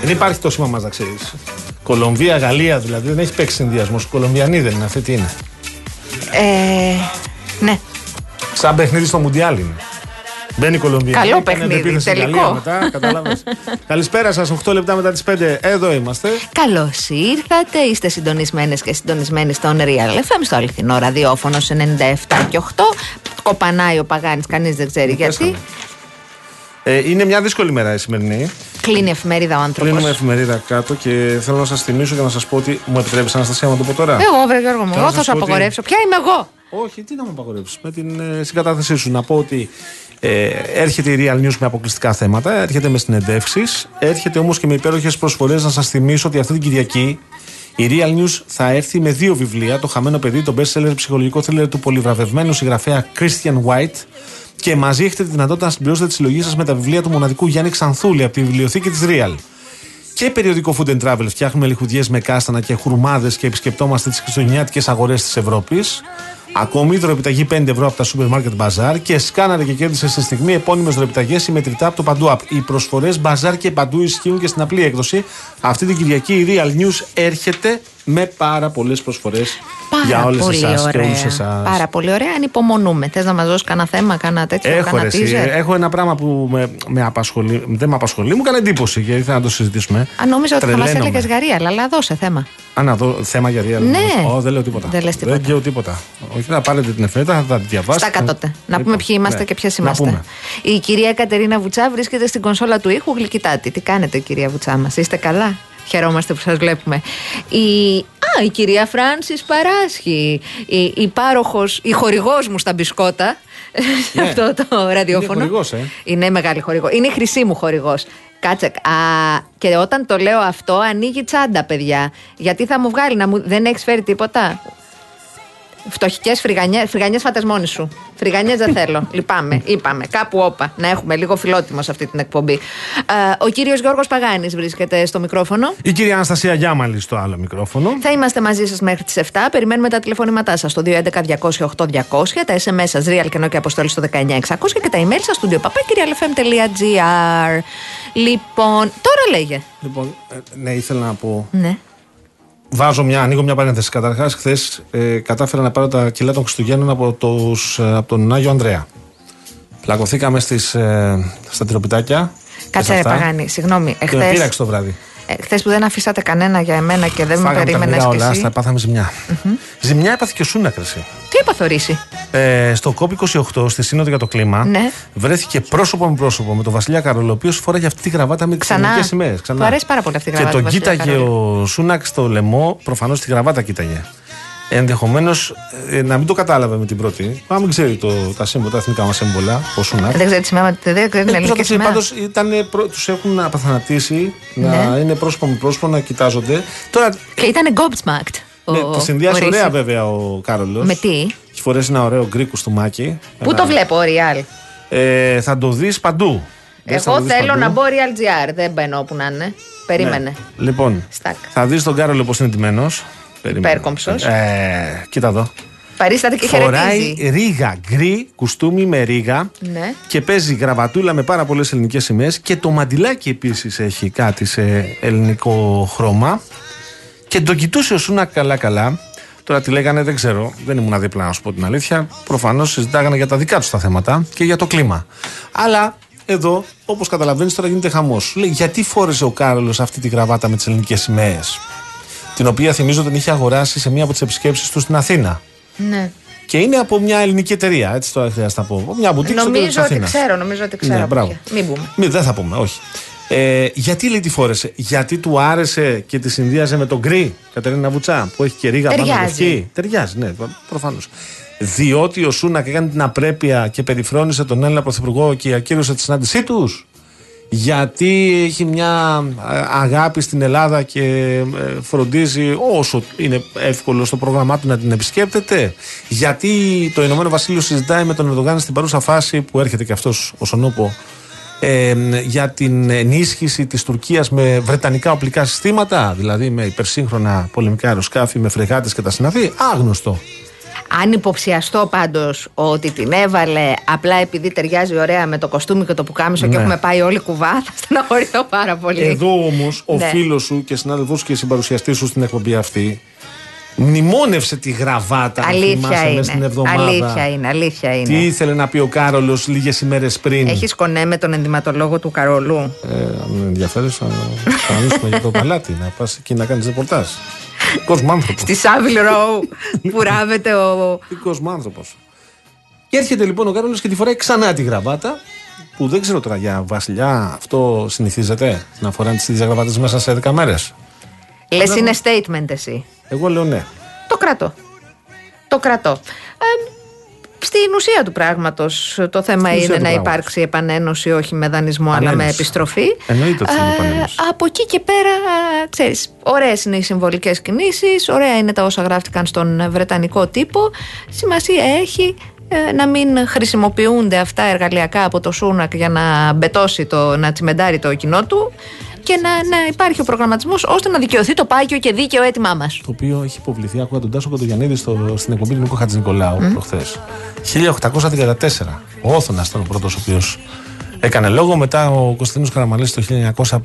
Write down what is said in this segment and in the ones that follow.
Δεν υπάρχει το σήμα μα να ξέρεις. Κολομβία, Γαλλία δηλαδή δεν έχει παίξει συνδυασμός. Κολομβιανή δεν είναι, αυτή τι είναι; Ε, ναι. Σαν παιχνίδι στο Μουντιάλ είναι. Μπαίνει η Κολομβία. Καλό παιχνίδι. Τελικό. Μετά, Καλησπέρα σας, 8 λεπτά μετά τις 5. Εδώ είμαστε. Καλώς ήρθατε. Είστε συντονισμένες και συντονισμένοι στον Real FM, στο αληθινό ραδιόφωνο 97 και 8. Κοπανάει ο Παγάνης, κανείς δεν ξέρει γιατί. Ε, είναι μια δύσκολη μέρα η σημερινή. Κλείνει εφημερίδα ο άνθρωπος. Κλείνουμε εφημερίδα κάτω και θέλω να σας θυμίσω και να σας πω ότι μου επιτρέπεις Αναστασία να το πω τώρα. Εγώ, βρε Γιώργο μου, εγώ θα σου απαγορεύσω. Ποια είμαι εγώ; Όχι, τι να μου απαγορεύσει. Με την ε, συγκατάθεσή σου να πω ότι ε, έρχεται η Real News με αποκλειστικά θέματα, έρχεται με συνεντεύξεις, έρχεται όμως και με υπέροχες προσφορές να σας θυμίσω ότι αυτή την Κυριακή η Real News θα έρθει με δύο βιβλία. Το Χαμένο Παιδί, το best seller ψυχολογικό θρίλερ του πολυβραβευμένου συγγραφέα Christian White. Και μαζί έχετε τη δυνατότητα να συμπληρώσετε τη συλλογή σας με τα βιβλία του μοναδικού Γιάννη Ξανθούλη από τη βιβλιοθήκη της Real. Και περιοδικό Food and Travel φτιάχνουμε λιχουδιές με κάστανα και χουρμάδες και επισκεπτόμαστε τις χριστουγεννιάτικες αγορές της Ευρώπης. Ακόμη δωρεπιταγή 5 ευρώ από τα Supermarket Bazaar και σκάναρε και κέρδισε στη στιγμή επώνυμες δωρεπιταγές η μετρητά από το Παντού App. Οι προσφορές Bazaar και Παντού ισχύουν και στην απλή έκδοση. Αυτή την Κυριακή η Real News έρχεται με πάρα πολλές προσφορές για όλες εσάς και όλους εσάς. Πάρα πολύ ωραία. Ανυπομονούμε. Θες να μας δώσεις κανένα θέμα, κανένα τέτοιο. Έχω, εσύ, έχω ένα πράγμα που με, με απασχολεί. Δεν με απασχολεί, μου έκανε εντύπωση γιατί θα το συζητήσουμε. Αν νόμιζα ότι θα μας έλεγες Γαρία, αλλά δώσε θέμα. Α, να δω θέμα για Real. Ναι. Oh, δεν λέω τίποτα. Δεν, λες τίποτα. δεν λέω τίποτα. Όχι, θα πάρετε την εφέτα, θα τη διαβάσετε. Στα κατώτε. Να πούμε ποιοι είμαστε ναι. και ποιες είμαστε. Η κυρία Κατερίνα Βουτσά βρίσκεται στην κονσόλα του ήχου γλυκητάτη. Τι κάνετε, κυρία Βουτσά μας, είστε καλά; Χαιρόμαστε που σας βλέπουμε. Η... Α, η κυρία Φράνσις Παράσχη, η, η πάροχος, η χορηγός μου στα μπισκότα, ναι. αυτό το ραδιόφωνο. Είναι χορηγός, ε. Είναι μεγάλη χορηγό. Είναι η χρυσή μου χορηγός. Κάτσε. Α, και όταν το λέω αυτό, ανοίγει τσάντα, παιδιά. Γιατί θα μου βγάλει, να μου, δεν έχεις φέρει τίποτα; Φτωχικές φρυγανιές, φρυγανιές φάτες μόνοι σου. Φρυγανιές δεν θέλω. Λυπάμαι. Είπαμε. Κάπου όπα. Να έχουμε λίγο φιλότιμο σε αυτή την εκπομπή. Ε, ο κύριος Γιώργος Παγάνης βρίσκεται στο μικρόφωνο. Η κυρία Αναστασία Γιάμαλη στο άλλο μικρόφωνο. Θα είμαστε μαζί σας μέχρι τις 7. Περιμένουμε τα τηλεφωνήματά σας στο 211-200-8200. Τα SMS σας real και και αποστολή στο 19600 και τα email σας στο papakirialfm.gr. Λοιπόν, τώρα λέγε. Λοιπόν, ε, ναι, ήθελα να πω. Ναι. Βάζω μια, ανοίγω μια παρένθεση. Καταρχάς, χθες ε, κατάφερα να πάρω τα κιλά των Χριστουγέννων από, τους, ε, από τον Άγιο Ανδρέα. Πλακωθήκαμε στις, ε, στα τυροπιτάκια. Κάτσε, ρε Παγάνη, συγγνώμη. Εχθές... Και με πείραξε το βράδυ. Ε, Χθες που δεν αφήσατε κανένα για εμένα και δεν με Φάγαμε τα περίμενες μοιρά κι όλα, εσύ. στα πάθαμε ζημιά. Ζημιά έπαθε και ο Σούνακ, ρε, εσύ. Τι επαθορίσει. Ε, στο COP28, στη Σύνοδο για το Κλίμα, Ναι. βρέθηκε πρόσωπο με πρόσωπο με τον Βασιλιά Καρόλο, ο οποίος φόραγε αυτή τη γραβάτα με τι Ξανά. ελληνικέ σημαίες. Του αρέσει πάρα πολύ αυτή η Και γραβάτα τον του Βασιλιά κοίταγε Καρόλου. ο Σούνακ στο λαιμό, προφανώς τη γραβάτα κοίταγε. Ενδεχομένως να μην το κατάλαβε με την πρώτη. Να μην ξέρει το, τα σύμβολα, τα εθνικά μας σύμβολα, ο Σούνακ. Δεν ξέρει τη σημαία, δεν ξέρει την ελληνική σημαία. Πάντως τους έχουν απαθανατήσει Ναι. να είναι πρόσωπο με πρόσωπο να κοιτάζονται. Τώρα Και ήταν gobsmacked. ο- ναι, τη συνδυάζει ο ωραία Ρίση. βέβαια ο Κάρολος. Με τι; Έχει φορέσει ένα ωραίο γκρίκο στουμάκι. Πού Ένα- το βλέπω, ο Real; Ε, θα το δεις παντού. Δες, θα Εγώ το δεις θέλω παντού. να μπω Real GR. Δεν μπαίνω όπου να είναι. Περίμενε. Ναι. Λοιπόν, Στάκ. θα δεις τον Κάρολο πώς είναι ντυμένος. Υπέρκομψος. Ε, κοίτα εδώ. Παρίσταται και Φοράει χαιρετίζει. ρίγα, γκρι, κουστούμι με ρίγα. Ναι. Και παίζει γραβατούλα με πάρα πολλές ελληνικές σημαίες. Και το μαντιλάκι επίσης έχει κάτι σε ελληνικό χρώμα. Και τον κοιτούσε ο Σούνα καλά-καλά. Τώρα τι λέγανε δεν ξέρω. Δεν ήμουν δίπλα να σου πω την αλήθεια. Προφανώς συζητάγανε για τα δικά τους τα θέματα και για το κλίμα. Αλλά εδώ, όπως καταλαβαίνεις, τώρα γίνεται χαμός. Λέει γιατί φόρεσε ο Κάρολο αυτή τη γραβάτα με τις ελληνικές σημαίες; Την οποία θυμίζω την είχε αγοράσει σε μία από τις επισκέψεις του στην Αθήνα. Ναι. Και είναι από μια ελληνική εταιρεία, έτσι τώρα χρειάζεται να πω. Μια μπουτίκ στο τέλος της Νομίζω ότι Αθήνας. ξέρω, νομίζω ότι ξέρω. Ναι, από μπράβο. ποια. Μην πούμε. Μην, δεν θα πούμε, όχι. Ε, γιατί λέει τη φόρεσε, Γιατί του άρεσε και τη συνδύαζε με τον γκρι, Κατερίνα Βουτσά, που έχει και ρίγα πάνω Ταιριάζει. λευκή. Ταιριάζει, ναι, προφανώς. Διότι ο Σούνακ έκανε την απρέπεια και περιφρόνησε τον Έλληνα Πρωθυπουργό και ακύρωσε τη συνάντησή τους. Γιατί έχει μια ε, αγάπη στην Ελλάδα και ε, φροντίζει όσο είναι εύκολο στο πρόγραμμά του να την επισκέπτεται; Γιατί το Ηνωμένο Βασίλειο συζητάει με τον Ερντογάν στην παρούσα φάση που έρχεται και αυτός ο Σονούπο ε, για την ενίσχυση της Τουρκίας με βρετανικά οπλικά συστήματα, δηλαδή με υπερσύγχρονα πολεμικά αεροσκάφη, με φρεγάτες και τα συναφή. Άγνωστο. Αν υποψιαστώ πάντως ότι την έβαλε απλά επειδή ταιριάζει ωραία με το κοστούμι και το πουκάμισο και Ναι. έχουμε πάει όλοι κουβά, θα στεναχωρηθώ πάρα πολύ. Εδώ όμως ο Ναι. φίλος σου και συνάδελφός σου και συμπαρουσιαστής σου στην εκπομπή αυτή μνημόνευσε τη γραβάτα αν Αλήθεια θυμάσαι, είναι. μες στην εβδομάδα. Αλήθεια είναι, αλήθεια είναι. Τι ήθελε να πει ο Κάρολος λίγες ημέρες πριν; Έχεις κονέ με τον ενδυματολόγο του Καρολού. Ε, αν ενδιαφέρεις, θα κανονίσουμε για το παλάτι, να πας εκεί να κάνεις ρεπορτάζ. Κόσμο άνθρωπο. Στη Savile Row που ράβεται ο. Κόσμο άνθρωπο. Και έρχεται λοιπόν ο Κάρολος και τη φοράει ξανά τη γραβάτα. Που δεν ξέρω τώρα για βασιλιά αυτό συνηθίζεται να φοράνε τις ίδιες γραβάτες μέσα σε 10 μέρες. Λες είναι statement εσύ. Εγώ λέω ναι. Το κρατώ. Το κρατώ. Ε, στην ουσία του πράγματος το θέμα Στην ουσία είναι του να πράγματος. υπάρξει επανένωση όχι με δανεισμό αλλά με Ανένωση. επιστροφή. Εννοείται ότι είναι Ε, επανένωση. από εκεί και πέρα, ξέρεις, ωραίες είναι οι συμβολικές κινήσεις, ωραία είναι τα όσα γράφτηκαν στον Βρετανικό τύπο. Σημασία έχει ε, να μην χρησιμοποιούνται αυτά εργαλειακά από το Σούνακ για να μπετώσει, το, να τσιμεντάρει το κοινό του και να, να υπάρχει ο προγραμματισμός ώστε να δικαιωθεί το πάγιο και δίκαιο αίτημά μας. Το οποίο έχει υποβληθεί, άκουγα τον Τάσο Κοντογιαννίδη στο, στην εκπομπή του Νίκο Χατζηνικολάου mm. προχθές. 1834. Ο Όθωνας ήταν ο πρώτος ο οποίος έκανε λόγο. Μετά ο Κωνσταντίνος Καραμαλής το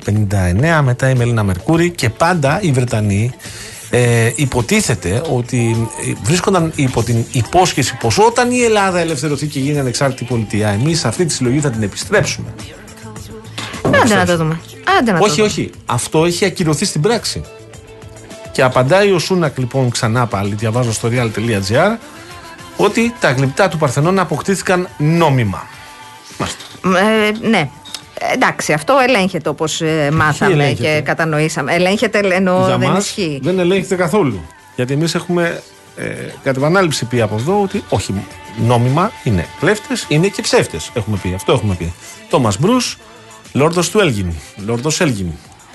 1959. Μετά η Μελίνα Μερκούρη. Και πάντα οι Βρετανοί ε, υποτίθεται ότι ε, βρίσκονταν υπό την υπόσχεση πως όταν η Ελλάδα ελευθερωθεί και γίνει ανεξάρτητη πολιτεία, εμείς αυτή τη συλλογή θα την επιστρέψουμε. Άντε να το δούμε. Άντε να το Όχι, δούμε. όχι. Αυτό έχει ακυρωθεί στην πράξη. Και απαντάει ο Σούνακ λοιπόν ξανά πάλι, διαβάζω στο real.gr, ότι τα γλυπτά του Παρθενώνα αποκτήθηκαν νόμιμα. Μάλιστα. Ε, ναι. Ε, Εντάξει, αυτό ελέγχεται όπως μάθαμε ελέγχεται; και κατανοήσαμε. Ελέγχεται ενώ Για δεν μας ισχύει. δεν ελέγχεται καθόλου. Γιατί εμείς έχουμε ε, κατ' επανάληψη πει από εδώ ότι όχι, νόμιμα είναι κλέφτες, είναι και ψεύτες. Έχουμε πει. Αυτό έχουμε πει. Τόμας Μπρου, Λόρδος του Έλγιν. Λόρδος Έλγιν.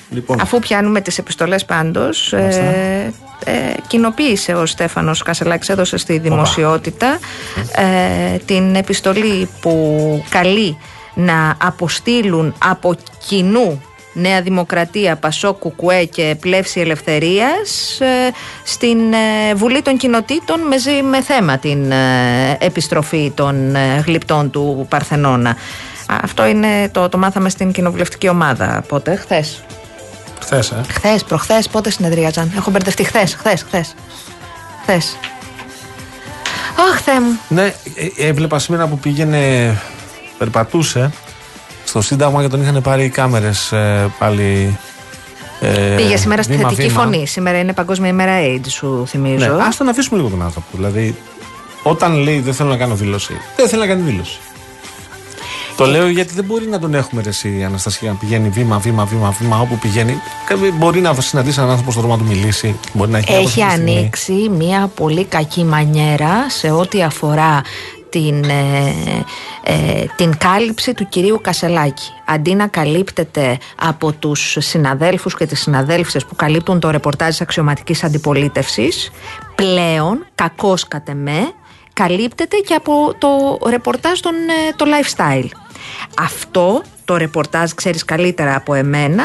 Λοιπόν, Αφού πιάνουμε τις επιστολές πάντως, ε, ε, κοινοποίησε ο Στέφανος Κασελάκης, έδωσε στη δημοσιότητα ε, την επιστολή που καλεί να αποστείλουν από κοινού Νέα Δημοκρατία, Πασό, Κουκουέ και Πλεύση Ελευθερίας ε, στην ε, Βουλή των Κοινοτήτων με, ζη- με θέμα την ε, επιστροφή των ε, γλυπτών του Παρθενώνα. Α, Αυτό είναι το, το μάθαμε στην κοινοβουλευτική ομάδα πότε, χθες. χθες, ε. Χθες, προχθές, πότε συνεδρίαζαν. Έχω μπερδευτεί χθες, χθες, χθες. Χθες. Αχ, Θεέ μου. Ναι, ε, έβλεπα σήμερα που πήγαινε, περπατούσε στο Σύνταγμα και τον είχαν πάρει οι κάμερες ε, πάλι Ε, Πήγε σήμερα στη βήμα, θετική βήμα. φωνή. Σήμερα είναι Παγκόσμια ημέρα AIDS, σου θυμίζω. Ναι, ας τον αφήσουμε λίγο τον άνθρωπο. Δηλαδή, όταν λέει δεν θέλω να κάνω δήλωση, δεν θέλει να κάνει δήλωση. Το λέω γιατί δεν μπορεί να τον έχουμε ρε εσύ η Αναστασία να πηγαίνει βήμα, βήμα, βήμα, βήμα όπου πηγαίνει. Κα- Μπορεί να συναντήσει έναν άνθρωπο στον δρόμο να του μιλήσει. Μπορεί να έχει, μια Έχει προσωπική στιγμή. ανοίξει μια πολύ κακή μανιέρα σε ό,τι αφορά την, ε, ε, την κάλυψη του κυρίου Κασελάκη. Αντί να καλύπτεται από τους συναδέλφους και τις συναδέλφισες που καλύπτουν το ρεπορτάζ της αξιωματικής αντιπολίτευσης, πλέον, κακός κατ' εμέ, καλύπτεται και από το ρεπορτάζ των, ε, το lifestyle. Αυτό το ρεπορτάζ, ξέρεις καλύτερα από εμένα,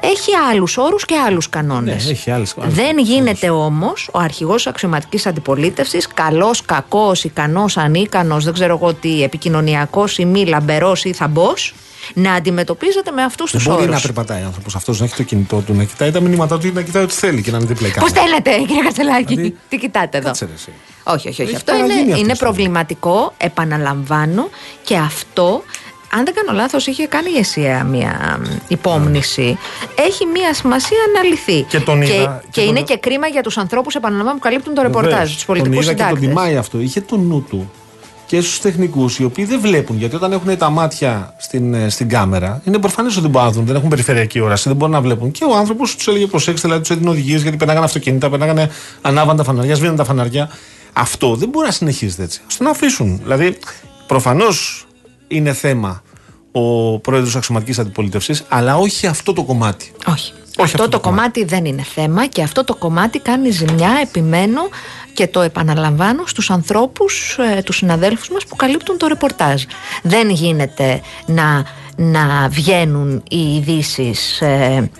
έχει άλλους όρους και άλλους κανόνες. Ναι, έχει άλλες- άλλους Δεν κανόνες. γίνεται όμως ο αρχηγός αξιωματικής αντιπολίτευσης, καλός, κακός, ικανός, ανίκανος, δεν ξέρω εγώ τι, επικοινωνιακός ή μη λαμπερός ή θαμπός, να αντιμετωπίζεται με αυτούς Δεν τους μπορεί να όρους. περπατάει άνθρωπος αυτός, να έχει το κινητό του, να κοιτάει τα μηνύματά του ή να κοιτάει ό,τι θέλει και να είναι δίπλα η Πώς κάμερα. θέλετε κύριε Κασελάκη, Δηλαδή, τι κοιτάτε εδώ; Κάτσε ρε εσύ. Όχι, όχι, όχι. Έχει Αυτό παραγίνει είναι, αυτό είναι στο προβληματικό, επαναλαμβάνω, και αυτό, αν δεν κάνω λάθος, είχε κάνει η ΕΣΥΑ μια μ, υπόμνηση. Έχει μια σημασία να λυθεί. Και τον είδα- και, και είναι τον- και κρίμα για τους ανθρώπους, επαναλαμβάνω, που καλύπτουν το ρεπορτάζ, Βεβαίως. τους πολιτικούς τον είδα και τον συντάκτες. τιμάει αυτό. Είχε το νου του και στους τεχνικούς οι οποίοι δεν βλέπουν. Γιατί όταν έχουν τα μάτια στην, ε, στην κάμερα, είναι προφανές ότι δεν μπορούν να δουν, δεν έχουν περιφερειακή όραση, δεν μπορούν να βλέπουν. Και ο άνθρωπος τους έλεγε προσέξτε, δηλαδή τους έδινε οδηγίες γιατί περνάγανε αυτοκίνητα, περνάγανε ανάβαν τα φαναριά, σβήναν τα φαναριά. Αυτό δεν μπορεί να συνεχίζεται έτσι. Α τον αφήσουν. Δηλαδή, προφανώς είναι θέμα ο πρόεδρος αξιωματικής αντιπολίτευσης, αλλά όχι αυτό το κομμάτι. Όχι. Όχι αυτό, αυτό το το κομμάτι δεν είναι θέμα και αυτό το κομμάτι κάνει ζημιά, επιμένω και το επαναλαμβάνω στους ανθρώπους, ε, τους συναδέλφους μας που καλύπτουν το ρεπορτάζ. Δεν γίνεται να, να βγαίνουν οι ειδήσεις ε,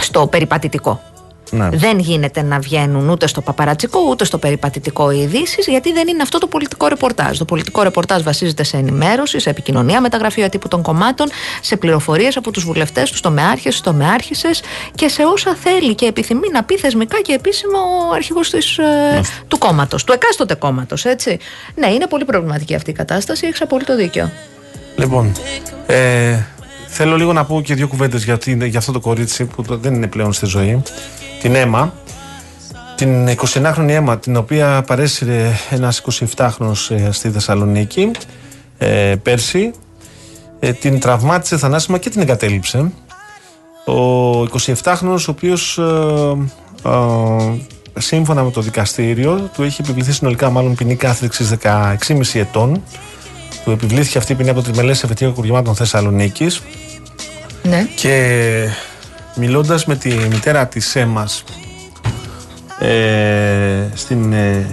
στο περιπατητικό. Ναι. Δεν γίνεται να βγαίνουν ούτε στο παπαρατσικό ούτε στο περιπατητικό οι ειδήσεις, γιατί δεν είναι αυτό το πολιτικό ρεπορτάζ. Το πολιτικό ρεπορτάζ βασίζεται σε ενημέρωση, σε επικοινωνία με τα γραφεία τύπου των κομμάτων, σε πληροφορίες από τους βουλευτές, τους τομεάρχε, του τομεάρχησε και σε όσα θέλει και επιθυμεί να πει θεσμικά και επίσημα ο αρχηγός ε, του κόμματος, του εκάστοτε κόμματος. Έτσι. Ναι, είναι πολύ προβληματική αυτή η κατάσταση. Έχεις απόλυτο δίκιο. Λοιπόν, ε, θέλω λίγο να πω και δύο κουβέντες για, την- για αυτό το κορίτσι που το- δεν είναι πλέον στη ζωή. Την Έμα. Την 29χρονη Έμα, την οποία παρέσυρε ένας 27χρονο στη Θεσσαλονίκη ε, πέρσι. Ε, την τραυμάτισε θανάσιμα και την εγκατέλειψε. Ο 27χρονος ο οποίος ε, ε, σύμφωνα με το δικαστήριο του έχει επιβληθεί συνολικά μάλλον ποινή κάθριξης 16,5 ετών του επιβλήθηκε αυτή η ποινή από τη Μελέτη Εφετείου Κουργημάτων Θεσσαλονίκης Ναι. και μιλώντας με τη μητέρα της ΕΜΑ ε, στην ε,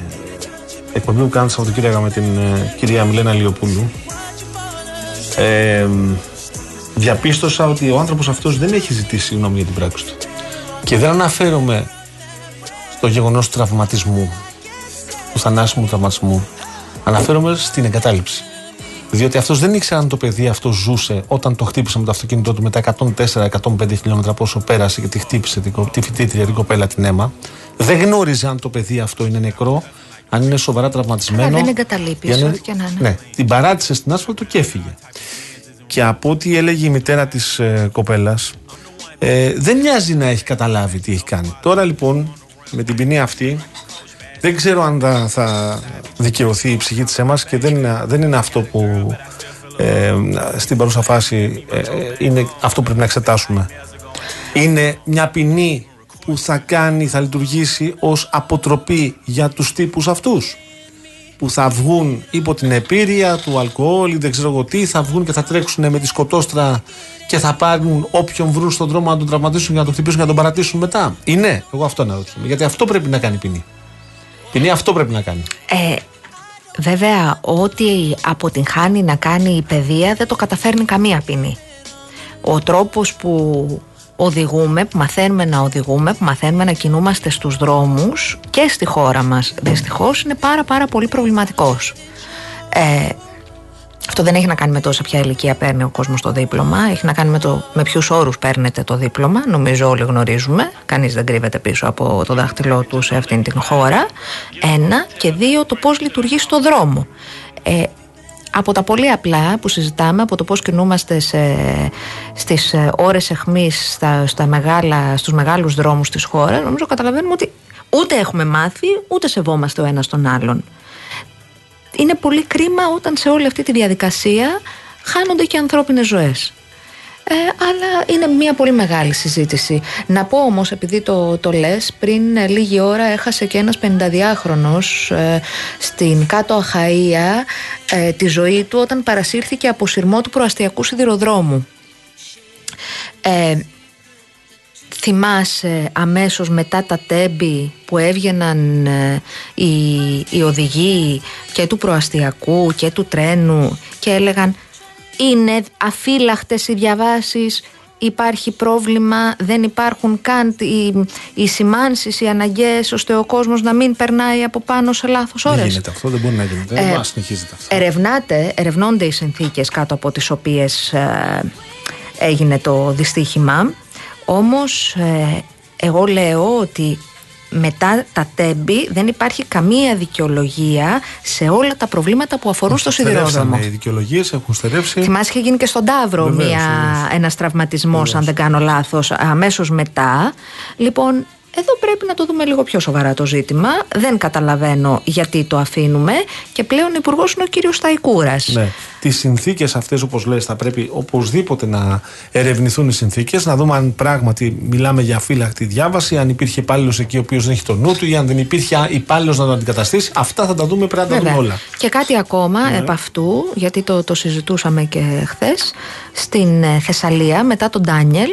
εκπομπή που κάναμε το Σαββατοκύριακο με την ε, κυρία Μιλένα Λιοπούλου ε, διαπίστωσα ότι ο άνθρωπος αυτός δεν έχει ζητήσει συγγνώμη για την πράξη του. Και δεν αναφέρομαι στο γεγονός του τραυματισμού του θανάσιμου τραυματισμού. Αναφέρομαι στην εγκατάλειψη διότι αυτός δεν ήξερε αν το παιδί αυτό ζούσε όταν το χτύπησε με το αυτοκίνητό του με τα 104-105 χιλιόμετρα πόσο πέρασε και τη χτύπησε την, κο- τη φοιτήτρια, την κοπέλα την αίμα. Δεν γνώριζε αν το παιδί αυτό είναι νεκρό, αν είναι σοβαρά τραυματισμένο. Καλά, δεν εγκαταλείπεις, Για να- ό,τι και να είναι. Ναι, την παράτησε στην άσφαλτο και έφυγε. Και από ό,τι έλεγε η μητέρα της ε, κοπέλας, ε, δεν μοιάζει να έχει καταλάβει τι έχει κάνει. Τώρα λοιπόν, με την ποινή αυτή, δεν ξέρω αν θα, θα δικαιωθεί η ψυχή της έμας και δεν είναι, δεν είναι αυτό που ε, στην παρούσα φάση ε, ε, είναι αυτό που πρέπει να εξετάσουμε. Είναι μια ποινή που θα κάνει, θα λειτουργήσει ως αποτροπή για τους τύπους αυτούς που θα βγουν υπό την επίρρεια του αλκοόλ ή δεν ξέρω εγώ τι, θα βγουν και θα τρέξουν με τη σκοτόστρα και θα πάρουν όποιον βρουν στον δρόμο να τον τραυματίσουν για να τον χτυπήσουν και να τον παρατήσουν μετά. Ή ναι, εγώ αυτό αναρωτιέμαι. Γιατί αυτό πρέπει να κάνει η ποινή. Ποινή αυτό πρέπει να κάνει. Ε, βέβαια, ό,τι αποτυγχάνει να κάνει η παιδεία δεν το καταφέρνει καμία ποινή. Ο τρόπος που οδηγούμε, που μαθαίνουμε να οδηγούμε, που μαθαίνουμε να κινούμαστε στους δρόμους και στη χώρα μας, δυστυχώς, είναι πάρα πάρα πολύ προβληματικός. Ε, αυτό δεν έχει να κάνει με το σε ποια ηλικία παίρνει ο κόσμος το δίπλωμα. Έχει να κάνει με το με ποιους όρους παίρνετε το δίπλωμα. Νομίζω όλοι γνωρίζουμε. Κανείς δεν κρύβεται πίσω από το δάχτυλό του σε αυτήν την χώρα. Ένα. Και δύο, το πώς λειτουργεί στο δρόμο. Ε, από τα πολύ απλά που συζητάμε, από το πώς κινούμαστε σε, στις ε, ώρες εχμής στα, στα μεγάλα, στους μεγάλους δρόμους της χώρας, νομίζω καταλαβαίνουμε ότι ούτε έχουμε μάθει, ούτε σεβόμαστε ο ένας τον άλλον. Είναι πολύ κρίμα όταν σε όλη αυτή τη διαδικασία χάνονται και ανθρώπινες ζωές. Ε, αλλά είναι μια πολύ μεγάλη συζήτηση. Να πω όμως, επειδή το, το λες, πριν ε, λίγη ώρα έχασε και ένας 52χρονος ε, στην κάτω Αχαΐα ε, τη ζωή του όταν παρασύρθηκε από σειρμό του προαστιακού σιδηροδρόμου. Ε, θυμάσαι αμέσως μετά τα τέμπη που έβγαιναν οι, οι οδηγοί και του προαστιακού και του τρένου και έλεγαν είναι αφύλακτες οι διαβάσεις, υπάρχει πρόβλημα, δεν υπάρχουν καν οι, οι σημάνσεις, οι αναγκαίες ώστε ο κόσμος να μην περνάει από πάνω σε λάθος ώρες. Δεν γίνεται αυτό, δεν μπορεί να γίνεται. Ε, συνεχίζεται αυτό. Ερευνάται, ερευνώνται οι συνθήκες κάτω από τις οποίες ε, έγινε το δυστύχημα. Όμως ε, εγώ λέω ότι μετά τα τέμπη δεν υπάρχει καμία δικαιολογία σε όλα τα προβλήματα που αφορούν στο σιδηρόδρομο. Οι δικαιολογίες έχουν στερεύσει. Θυμάσαι είχε γίνει και στον Ταύρο ένας τραυματισμός, αν δεν κάνω λάθος, αμέσως μετά. Λοιπόν, εδώ πρέπει να το δούμε λίγο πιο σοβαρά το ζήτημα. Δεν καταλαβαίνω γιατί το αφήνουμε και πλέον υπουργός είναι ο κύριος Σταϊκούρας. Ναι. Τις συνθήκες αυτές, όπως λες, θα πρέπει οπωσδήποτε να ερευνηθούν οι συνθήκες, να δούμε αν πράγματι μιλάμε για φύλακτη διάβαση, αν υπήρχε υπάλληλος εκεί ο οποίος δεν έχει το νου του ή αν δεν υπήρχε υπάλληλος να το αντικαταστήσει. Αυτά θα τα δούμε, πρέπει να τα δούμε όλα. Και κάτι ακόμα ναι. επ' αυτού, γιατί το, το συζητούσαμε και χθες, στην ε, Θεσσαλία μετά τον Ντάνιελ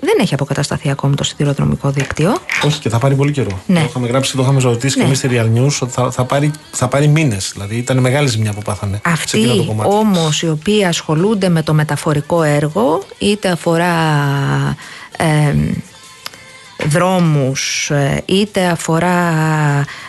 δεν έχει αποκατασταθεί ακόμη το σιδηροδρομικό δίκτυο. Όχι και θα πάρει πολύ καιρό. Ναι. Το είχαμε γράψει, το είχαμε ρωτήσει ναι. και εμείς στη Real News ότι θα, θα πάρει, θα πάρει μήνες. Δηλαδή ήταν μεγάλη ζημιά που πάθανε. Αυτοί όμως οι οποίοι ασχολούνται με το μεταφορικό έργο, είτε αφορά. Ε, δρόμους ε, είτε αφορά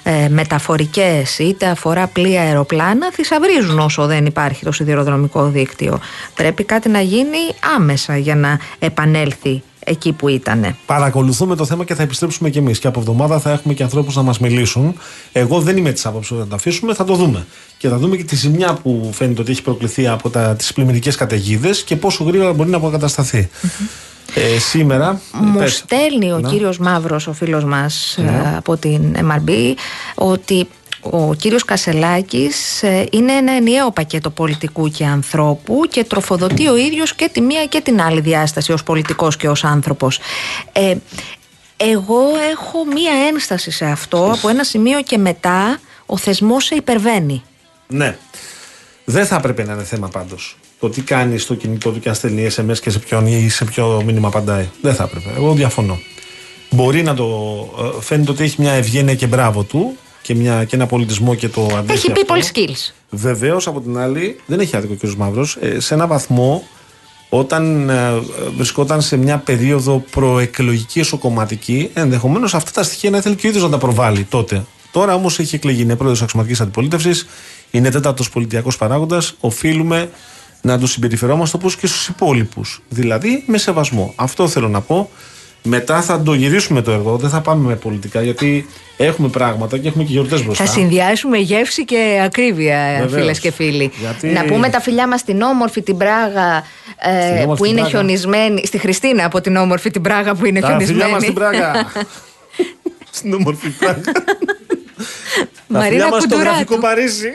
ε, μεταφορικές είτε αφορά πλοία αεροπλάνα θησαυρίζουν όσο δεν υπάρχει το σιδηροδρομικό δίκτυο. Πρέπει κάτι να γίνει άμεσα για να επανέλθει εκεί που ήταν. Παρακολουθούμε το θέμα και θα επιστρέψουμε κι εμείς. Και από εβδομάδα θα έχουμε και ανθρώπους να μας μιλήσουν. Εγώ δεν είμαι της άποψης ότι θα τα αφήσουμε, θα το δούμε. Και θα δούμε και τη ζημιά που φαίνεται ότι έχει προκληθεί από τις πλημμυρικές καταιγίδες και πόσο γρήγορα μπορεί να αποκατασταθεί. Ε, σήμερα. Μου στέλνει ο ναι. κύριος Μαύρος, ο φίλος μας ναι. ε, από την MRB, ότι ο κύριος Κασελάκης ε, είναι ένα ενιαίο πακέτο πολιτικού και ανθρώπου και τροφοδοτεί ο ίδιος και τη μία και την άλλη διάσταση ως πολιτικός και ως άνθρωπος. Ε, εγώ έχω μία ένσταση σε αυτό, από ένα σημείο και μετά ο θεσμός σε υπερβαίνει. Ναι. Δεν θα έπρεπε να είναι θέμα πάντως το τι κάνει στο κινητό του και αν στέλνει SMS και σε ποιον ή σε ποιο μήνυμα απαντάει. Δεν θα έπρεπε. Εγώ διαφωνώ. Μπορεί να το. Ε, φαίνεται ότι έχει μια ευγένεια και μπράβο του και, μια, και ένα πολιτισμό και το αντίστοιχο. Έχει people skills. Βεβαίως από την άλλη δεν έχει άδικο ο κ. Μαύρος. Ε, σε ένα βαθμό όταν ε, βρισκόταν σε μια περίοδο προεκλογική εσωκομματική, ενδεχομένως αυτά τα στοιχεία να ήθελε και ο ίδιος να τα προβάλλει τότε. Τώρα όμως έχει εκλεγεί, είναι πρόεδρος αξιωματικής αντιπολίτευσης, είναι τέταρτος πολιτιακός παράγοντας. Οφείλουμε να του συμπεριφερόμαστε όπως και στους υπόλοιπους. Δηλαδή με σεβασμό. Αυτό θέλω να πω. Μετά θα το γυρίσουμε το έργο, δεν θα πάμε με πολιτικά γιατί έχουμε πράγματα και έχουμε και γιορτές μπροστά. Θα συνδυάσουμε γεύση και ακρίβεια, φίλες και φίλοι. Γιατί... Να πούμε τα φιλιά μας στην όμορφη την Πράγα ε, που είναι Πράγα. χιονισμένη. Στη Χριστίνα από την όμορφη την Πράγα που είναι τα χιονισμένη. Τα φιλιά μας στην Πράγα. στην όμορφη Πράγα. τα φιλιά μας στο γραφικό Παρίσι.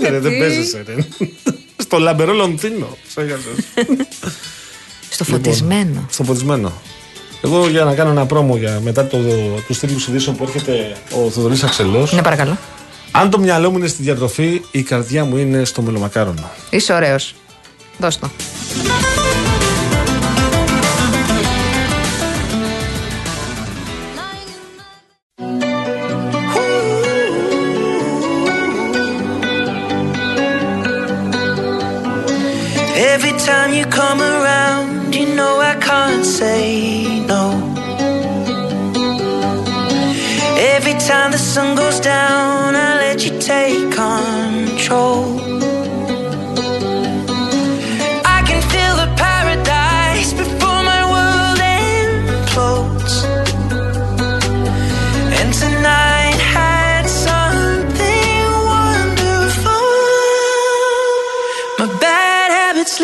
δεν παίζεσαι, ρε. Στο λαμπερό Λονδίνο. στο φωτισμένο. Λοιπόν, στο φωτισμένο. Εγώ για να κάνω ένα πρόμο για μετά το, του τίτλου ειδήσεων που έρχεται ο Θοδωρή Αξελός. Ναι, παρακαλώ. Αν το μυαλό μου είναι στη διατροφή, η καρδιά μου είναι στο μελομακάρονο. Είσαι ωραίος. Δώσ' το.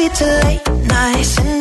To late nights,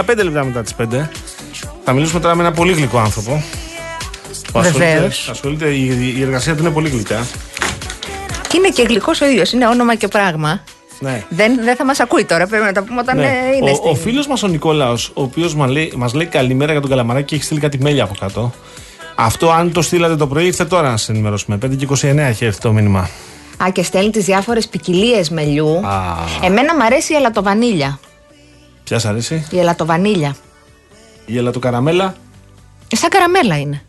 35 λεπτά μετά τις 5. Θα μιλήσουμε τώρα με ένα πολύ γλυκό άνθρωπο. που ασχολείται- Βεβαίως. ασχολείται, η, η εργασία του είναι πολύ γλυκά. Και είναι και γλυκός ο ίδιος, είναι όνομα και πράγμα. Ναι. Δεν, δεν θα μας ακούει τώρα, πρέπει να τα πούμε όταν Ναι. ε, είναι Ο, στην- ο φίλος μας ο Νικόλαος, ο οποίος μας λέει, μας λέει καλημέρα για τον Καλαμαράκη και έχει στείλει κάτι μέλια από κάτω. Αυτό, αν το στείλατε το πρωί, ήρθε τώρα να σας ενημερώσουμε. 5 και 29 έχει έρθει το μήνυμα. Α, και στέλνει τις διάφορες ποικιλίες μελιού. Α. Εμένα μου αρέσει η ελατοβανίλια. Ποια σ' αρέσει, Η ελατοβανίλια. η ελατοκαραμέλα. Σαν καραμέλα είναι.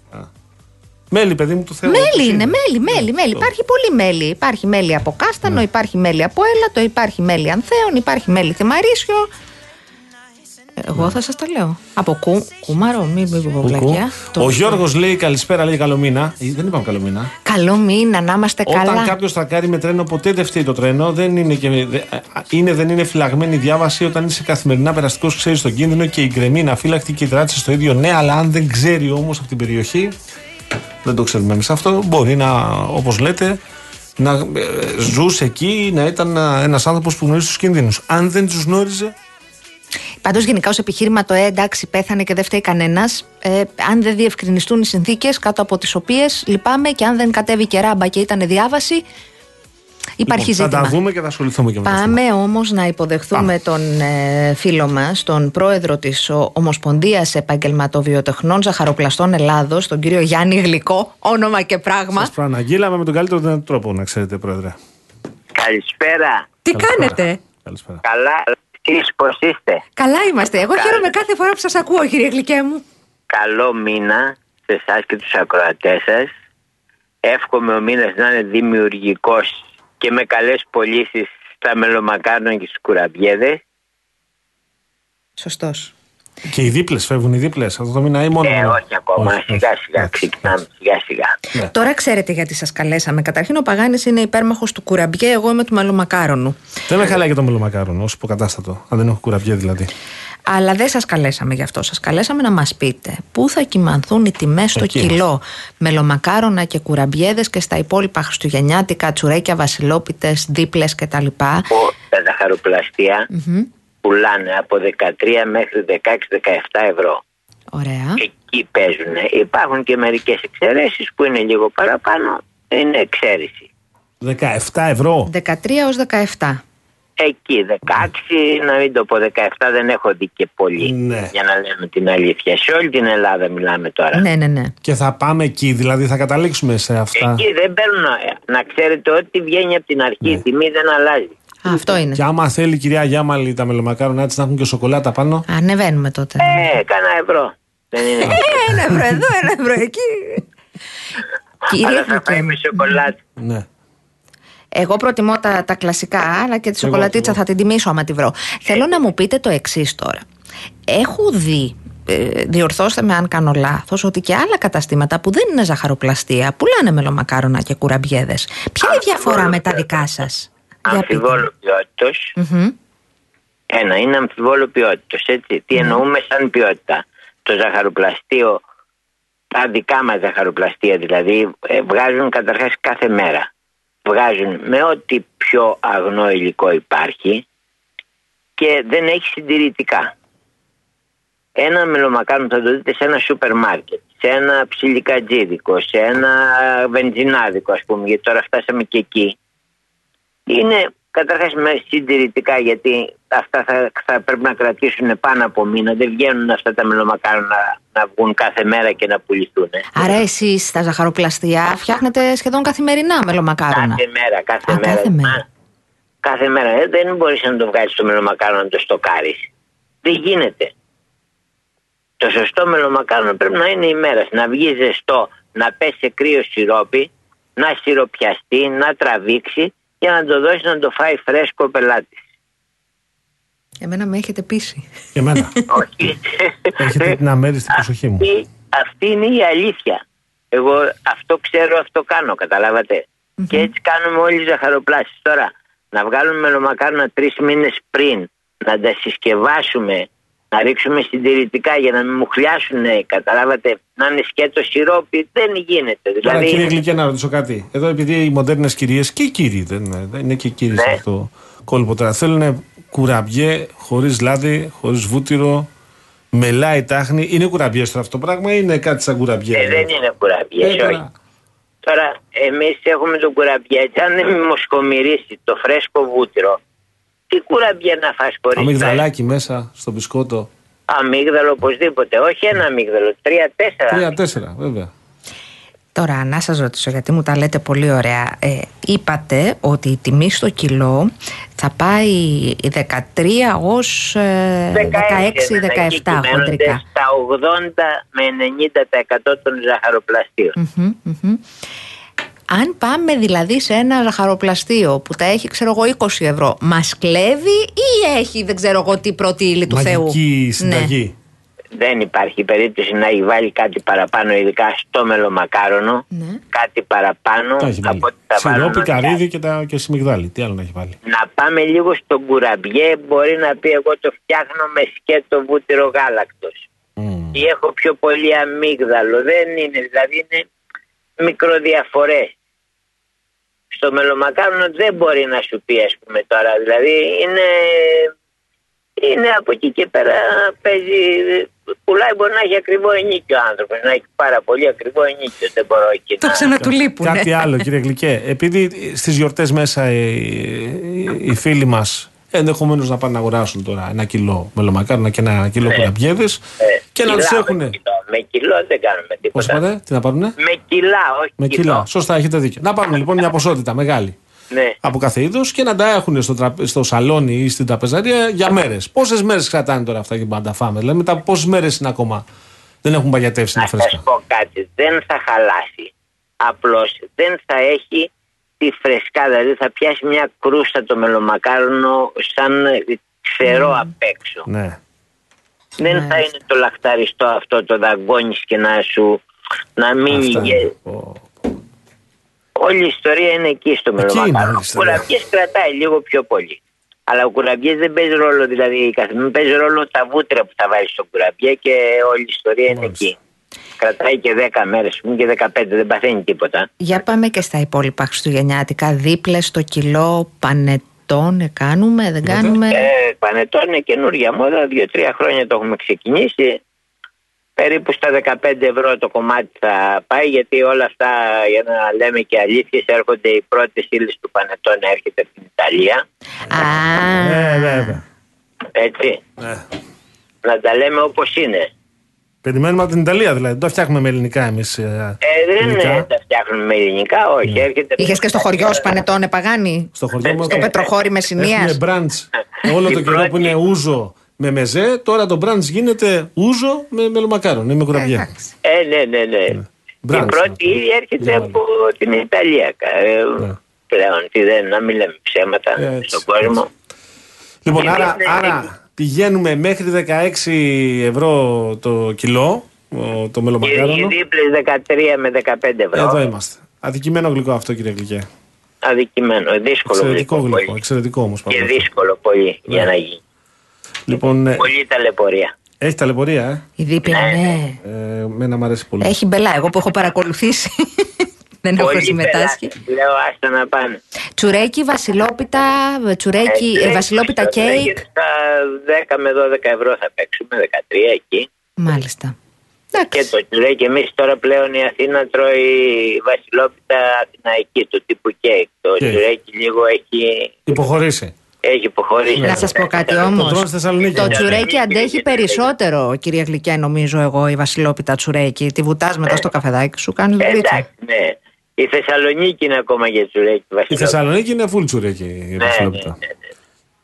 Μέλι, παιδί μου, του Θεού. όπως Μέλι είναι, μέλι, Ναι, μέλι, μέλι. αυτό. Υπάρχει πολύ μέλι. Υπάρχει μέλι από κάστανο, υπάρχει μέλι από έλατο, υπάρχει μέλι ανθέων, υπάρχει μέλι θυμαρίσιο. Εγώ θα σας τα λέω. Από κου, κουμάρο, μη μη πω Κουκού. βλακιά. Το- Ο Γιώργος λέει καλησπέρα, λέει καλό μήνα. Ε, Δεν είπαμε καλό μήνα. Καλό μήνα, να είμαστε Όταν καλά. κάποιος τρακάρει με τρένο, ποτέ δεν φταίει το τρένο. Δεν είναι, και, δε- είναι δεν είναι φυλαγμένη η διάβαση. Όταν είσαι καθημερινά περαστικός, ξέρεις τον κίνδυνο και η γκρεμή είναι αφύλακτη και η δράτηση στο ίδιο. Ναι, αλλά αν δεν ξέρει όμως από την περιοχή, δεν το ξέρουμε εμείς αυτό, μπορεί να, όπως λέτε, να ε, ζούσε εκεί, να ήταν ένα άνθρωπος που γνωρίζει τους κινδύνου. Αν δεν τους γνώριζε, Πάντως, γενικά, ως επιχείρημα, το ε, εντάξει, πέθανε και δεν φταίει κανένας. Ε, αν δεν διευκρινιστούν οι συνθήκες κάτω από τις οποίες λυπάμαι και αν δεν κατέβει και ράμπα και ήταν διάβαση, υπάρχει λοιπόν, θα ζήτημα. τα δούμε και θα ασχοληθούμε και με αυτό. Πάμε όμως να υποδεχθούμε τον ε, φίλο μας, τον πρόεδρο της Ομοσπονδίας Επαγγελματοβιοτεχνών Ζαχαροπλαστών Ελλάδος, τον κύριο Γιάννη Γλυκό, όνομα και πράγμα. Σας προαναγγείλαμε με τον καλύτερο δυνατό τρόπο, να ξέρετε, Πρόεδρε. Καλησπέρα. Τι Καλησπέρα. κάνετε, Καλησπέρα. Καλά, εσείς πώς είστε; Καλά είμαστε. Εγώ Καλά. χαίρομαι κάθε φορά που σας ακούω, κύριε Γλυκέ μου. Καλό μήνα σε εσάς και τους ακροατές σας. Εύχομαι ο μήνας να είναι δημιουργικός και με καλές πωλήσεις στα μελομακάρονα και στους κουραμπιέδες. Σωστός. Και οι δίπλες, φεύγουν οι δίπλες. Αυτό το μήνα ή μόνο. Ε, μόνο; όχι ακόμα. Όχι, σιγά όχι. σιγά Εντάξει. ξεκινάμε. Σιγά σιγά. Ναι. Τώρα ξέρετε γιατί σας καλέσαμε. Καταρχήν, ο Παγάνης είναι υπέρμαχος του κουραμπιέ, εγώ είμαι του μελομακάρονου. Δεν με χαλάει για το μελομακάρονο, ως υποκατάστατο. Αν δεν έχω κουραμπιέ δηλαδή. Αλλά δεν σας καλέσαμε γι' αυτό. Σας καλέσαμε να μας πείτε πού θα κοιμανθούν οι τιμές στο Εκεί κιλό μελομακάρονα και κουραμπιέδες και στα υπόλοιπα χριστουγεννιάτικα, τσουρέκια, βασιλόπιτες, δίπλες κτλ. Ο, τα ζαχαροπλαστεία πουλάνε από 13 μέχρι 16-17 ευρώ. Ωραία. Εκεί παίζουν. Υπάρχουν και μερικές εξαιρέσεις που είναι λίγο παραπάνω. Είναι εξαίρεση. 17 ευρώ. 13 έως 17. Εκεί 16, να μην το πω 17, δεν έχω δει και πολύ. Ναι. Για να λέμε την αλήθεια. Σε όλη την Ελλάδα μιλάμε τώρα. Ναι, ναι, ναι. Και θα πάμε εκεί, δηλαδή θα καταλήξουμε σε αυτά. Εκεί δεν παίρνουν. ε, Να ξέρετε ότι βγαίνει από την αρχή. Η τιμή δεν αλλάζει. Α, αυτό είναι. Και άμα θέλει η κυρία Γιάμαλη τα μελομακάρονα έτσι να έχουν και σοκολάτα πάνω. Ανεβαίνουμε τότε. Ε, κάνα ευρώ. Δεν είναι. Ε, ένα ευρώ εδώ, ένα ευρώ εκεί. Κύριε Αλλά θα Γλυκέ φάει μου, με σοκολάτα. Ναι. εγώ προτιμώ τα, τα κλασικά, αλλά και τη Εγώ, σοκολατίτσα εγώ. θα την τιμήσω άμα τη βρω. Θέλω να μου πείτε το εξής τώρα. Έχω δει ε, διορθώστε με αν κάνω λάθος, ότι και άλλα καταστήματα που δεν είναι ζαχαροπλαστεία πουλάνε μελομακάρονα και κουραμπιέδες. Ποια είναι η διαφορά με τα δικά σας; Για πείτε. Αμφιβόλο ποιότητος. Μμμ. Ένα είναι αμφιβόλο ποιότητος, έτσι. Τι εννοούμε σαν ποιότητα. Το ζαχαροπλαστείο, τα δικά μας ζαχαροπλαστεία δηλαδή, ε, βγάζουν καταρχάς κάθε μέρα. Βγάζουν με ό,τι πιο αγνό υλικό υπάρχει και δεν έχει συντηρητικά. Ένα μελομακάρονο θα το δείτε σε ένα σούπερ μάρκετ, σε ένα ψιλικατζίδικο, σε ένα βενζινάδικο ας πούμε, γιατί τώρα φτάσαμε και εκεί. Είναι καταρχάς με συντηρητικά γιατί αυτά θα, θα πρέπει να κρατήσουν πάνω από μήνα. Δεν βγαίνουν αυτά τα μελομακάρονα να, να βγουν κάθε μέρα και να πουληθούν. Άρα εσείς στα ζαχαροπλαστεία φτιάχνετε σχεδόν καθημερινά μελομακάρονα; Κάθε μέρα, κάθε Α, μέρα. κάθε μέρα. Μα, κάθε μέρα. Ε, δεν μπορείς να το βγάλεις το μελομακάρονο να το στοκάρεις. Δεν γίνεται. Το σωστό μελομακάρονο πρέπει να είναι ημέρα. Να βγεις ζεστό, να πέσει σε κρύο σιρόπι, να σιροπιαστεί, να τραβήξει για να το δώσεις να το φάει φρέσκο ο πελάτης. Εμένα με έχετε πείσει. Και εμένα. Όχι. Έχετε την αμέριστη προσοχή μου. Αυτή, αυτή είναι η αλήθεια. Εγώ αυτό ξέρω, αυτό κάνω, καταλάβατε. Και έτσι κάνουμε όλοι οι ζαχαροπλάσεις. Τώρα, να βγάλουμε μελομακάρονα τρεις μήνες πριν, να τα συσκευάσουμε, να ρίξουμε συντηρητικά για να μην μου χλιάσουν, καταλάβατε, να είναι σκέτο σιρόπι, δεν γίνεται. Τώρα, Δηλαδή, κύριε Γλυκέ, να ρωτήσω κάτι. Εδώ, επειδή οι μοντέρνες κυρίες και οι κύριοι, δεν είναι, δεν είναι και οι κύριοι σε Ναι. αυτό το κόλπο τώρα, θέλουν κουραμπιέ χωρίς λάδι, χωρίς βούτυρο, μελάει τάχνη. Είναι κουραμπιές τώρα αυτό το πράγμα ή είναι κάτι σαν κουραμπιέ; ε, δεν είναι κουραμπιές, Ε, τώρα. όχι. Τώρα, εμείς έχουμε τον κουραμπιέ, έτσι, αν δεν μοσχομυρίσει το φρέσκο βούτυρο, τι κουραμπιέ να φας χωρίς Αμυγδαλάκι μέσα στο μπισκότο. Αμύγδαλο οπωσδήποτε. Όχι ένα αμύγδαλο, τρία-τέσσερα. Τρία-τέσσερα, βέβαια. Τώρα, να σας ρωτήσω, γιατί μου τα λέτε πολύ ωραία. Ε, είπατε ότι η τιμή στο κιλό θα πάει 13 ως ε, 16-17 κυμαίνονται χοντρικά. Στα 80 με 90% των ζαχαροπλαστείων. Μμμ, μμμ. Αν πάμε δηλαδή σε ένα ζαχαροπλαστείο που τα έχει, ξέρω εγώ, 20 ευρώ, μας κλέβει ή έχει, δεν ξέρω εγώ, τι πρώτη ύλη του Θεού; Μαγική συνταγή. Δεν υπάρχει περίπτωση να έχει βάλει κάτι παραπάνω, ειδικά στο μελομακάρονο. Ναι. Κάτι παραπάνω Τα έχει βάλει. από ό,τι τα βάλουν Σιρόπι, όλοι οι άλλοι. καρύδι και, τα, και σιμιγδάλι. Τι άλλο να έχει βάλει; Να πάμε λίγο στον κουραμπιέ. Μπορεί να πει: Εγώ το φτιάχνω με σκέτο βούτυρο γάλακτος. Μμ. ή έχω πιο πολύ αμύγδαλο. Δεν είναι, δηλαδή είναι μικροδιαφορές. Στο μελομακάρονο δεν μπορεί να σου πει ας πούμε τώρα, δηλαδή είναι, είναι από εκεί και πέρα παίζει, πουλάει μπορεί να έχει ακριβό ενίκιο ο άνθρωπος, να έχει πάρα πολύ ακριβό ενίκιο, δεν μπορώ εκεί Το να... ξανατουλείπουνε. Κάτι άλλο, κύριε Γλυκέ. Επειδή στις γιορτές μέσα οι, οι φίλοι μας ενδεχομένως να πάνε να αγοράσουν τώρα ένα κιλό μελομακάρονα και ένα κιλό κουραμπιέδες Ε, και να τους κιλά, έχουν. Με κιλό, με κιλό δεν κάνουμε Πώς τίποτα. είπατε, τι να πάρουνε. Με κιλά, όχι Με κιλό. κιλά. Σωστά, έχετε δίκιο. Να πάρουν λοιπόν μια ποσότητα μεγάλη Ναι. από κάθε είδος και να τα έχουν στο, τρα... στο σαλόνι ή στην τραπεζαρία για μέρες. Πόσες μέρες κρατάνε τώρα αυτά και να τα φάμε; Δηλαδή μετά από πόσες μέρες είναι ακόμα. Δεν έχουν παγιατεύσει, είναι Να σας φρέσκα; πω κάτι, δεν θα χαλάσει. Απλώς δεν θα έχει τη φρεσκά, δηλαδή θα πιάσει μια κρούστα το μελομακάρονο σαν ξερό απ' έξω. Ναι. Δεν θα είναι το λαχταριστό αυτό το δαγκώνεις και να σου να μείνει Αυτά. γε- Ω, Όλη η ιστορία είναι εκεί στο Εκεί είναι μελομακάρονο. όλη η Ο ιστορία; κουραμπιές κρατάει λίγο πιο πολύ. Αλλά ο κουραμπιές δεν παίζει ρόλο, δηλαδή καθημερινά παίζει ρόλο τα βούτυρα που θα βάλει στο κουραμπιέ και όλη η ιστορία είναι Μάλιστα. εκεί. Κρατάει και 10 μέρες πούμε, και 15, δεν παθαίνει τίποτα. Για πάμε και στα υπόλοιπα χριστουγεννιάτικα. Δίπλες στο κιλό πανετών κάνουμε, δεν κάνουμε; Ε, πανετών είναι καινούργια μόδα, δύο-τρία χρόνια το έχουμε ξεκινήσει. Περίπου στα 15 ευρώ το κομμάτι θα πάει, γιατί όλα αυτά, για να λέμε και αλήθειες, έρχονται οι πρώτες ύλες του πανετών, έρχεται από την Ιταλία. Α, Ναι, βέβαια. Έτσι. Ναι. Να τα λέμε όπως είναι. Περιμένουμε από την Ιταλία δηλαδή. Δεν το φτιάχνουμε με ελληνικά εμείς. Ε, δεν ε, τα φτιάχνουμε με ελληνικά, όχι. Έρχεται Είχες και στο χωριό σου πανετών επαγάνη; Στο χωριό μας. Στο Πετροχώρι Μεσσηνίας. Έχουμε μπραντς όλο το Η καιρό πρώτη- που είναι ούζο με μεζέ. Τώρα το μπραντς γίνεται ούζο με μελομακάρον ή με κουραμπιά. Ε, ναι, ναι, ναι. Η Μπράβο. πρώτη ήδη έρχεται Για από την Ιταλία. Ε, Ναι. Πλέον, τι δεν, να μην λέμε ψέματα Έτσι, στον κόσμο. Λοιπόν, Εμείς άρα, δεν άρα έχουμε. Πηγαίνουμε μέχρι 16 ευρώ το κιλό ο- το Οι, οι μελομακάρονο. δίπλες 13 με 15 ευρώ. Εδώ είμαστε. Αδικημένο γλυκό αυτό κύριε Γλυκέ. Αδικημένο. Δύσκολο Εξαιρετικό γλυκό, γλυκό. πολύ. Εξαιρετικό όμως Και δύσκολο πολύ για να γίνει. Λοιπόν, ε, Πολύ ταλαιπωρία. έχει ταλαιπωρία, ε; Η δίπλα, ναι. ε. Μένα μου αρέσει πολύ. Έχει μπελά, εγώ που έχω παρακολουθήσει. Δεν έχω Πολύ συμμετάσχει. πελάτες. Λέω άστα να πάνε. Τσουρέκι, βασιλόπιτα, τσουρέκι, Ε, ε, βασιλόπιτα στο κέικ. τρέχει Στα 10 με 12 ευρώ θα παίξουμε, 13 εκεί. Μάλιστα. Και Εντάξει. το τσουρέκι εμείς τώρα πλέον η Αθήνα τρώει βασιλόπιτα αθηναϊκή του τύπου κέικ. Το Κέικ. τσουρέκι λίγο έχει, Υποχωρήσει. έχει υποχωρήσει. Να σας πω κάτι όμως. Το τρώνε στη Θεσσαλονίκη. Το Ναι. τσουρέκι αντέχει περισσότερο, κυρία Γλυκέ, νομίζω εγώ, η βασιλόπιτα τσουρέκι. Τη βουτάς μετά στο καφεδάκι σου, κάνεις δουλίτσα. Εντάξει, ναι. Η Θεσσαλονίκη είναι ακόμα για τσουρέκι Η βασιλόπιτα. Θεσσαλονίκη είναι full τσουρέκι η Ναι, ναι, βασιλόπιτα. ναι, ναι.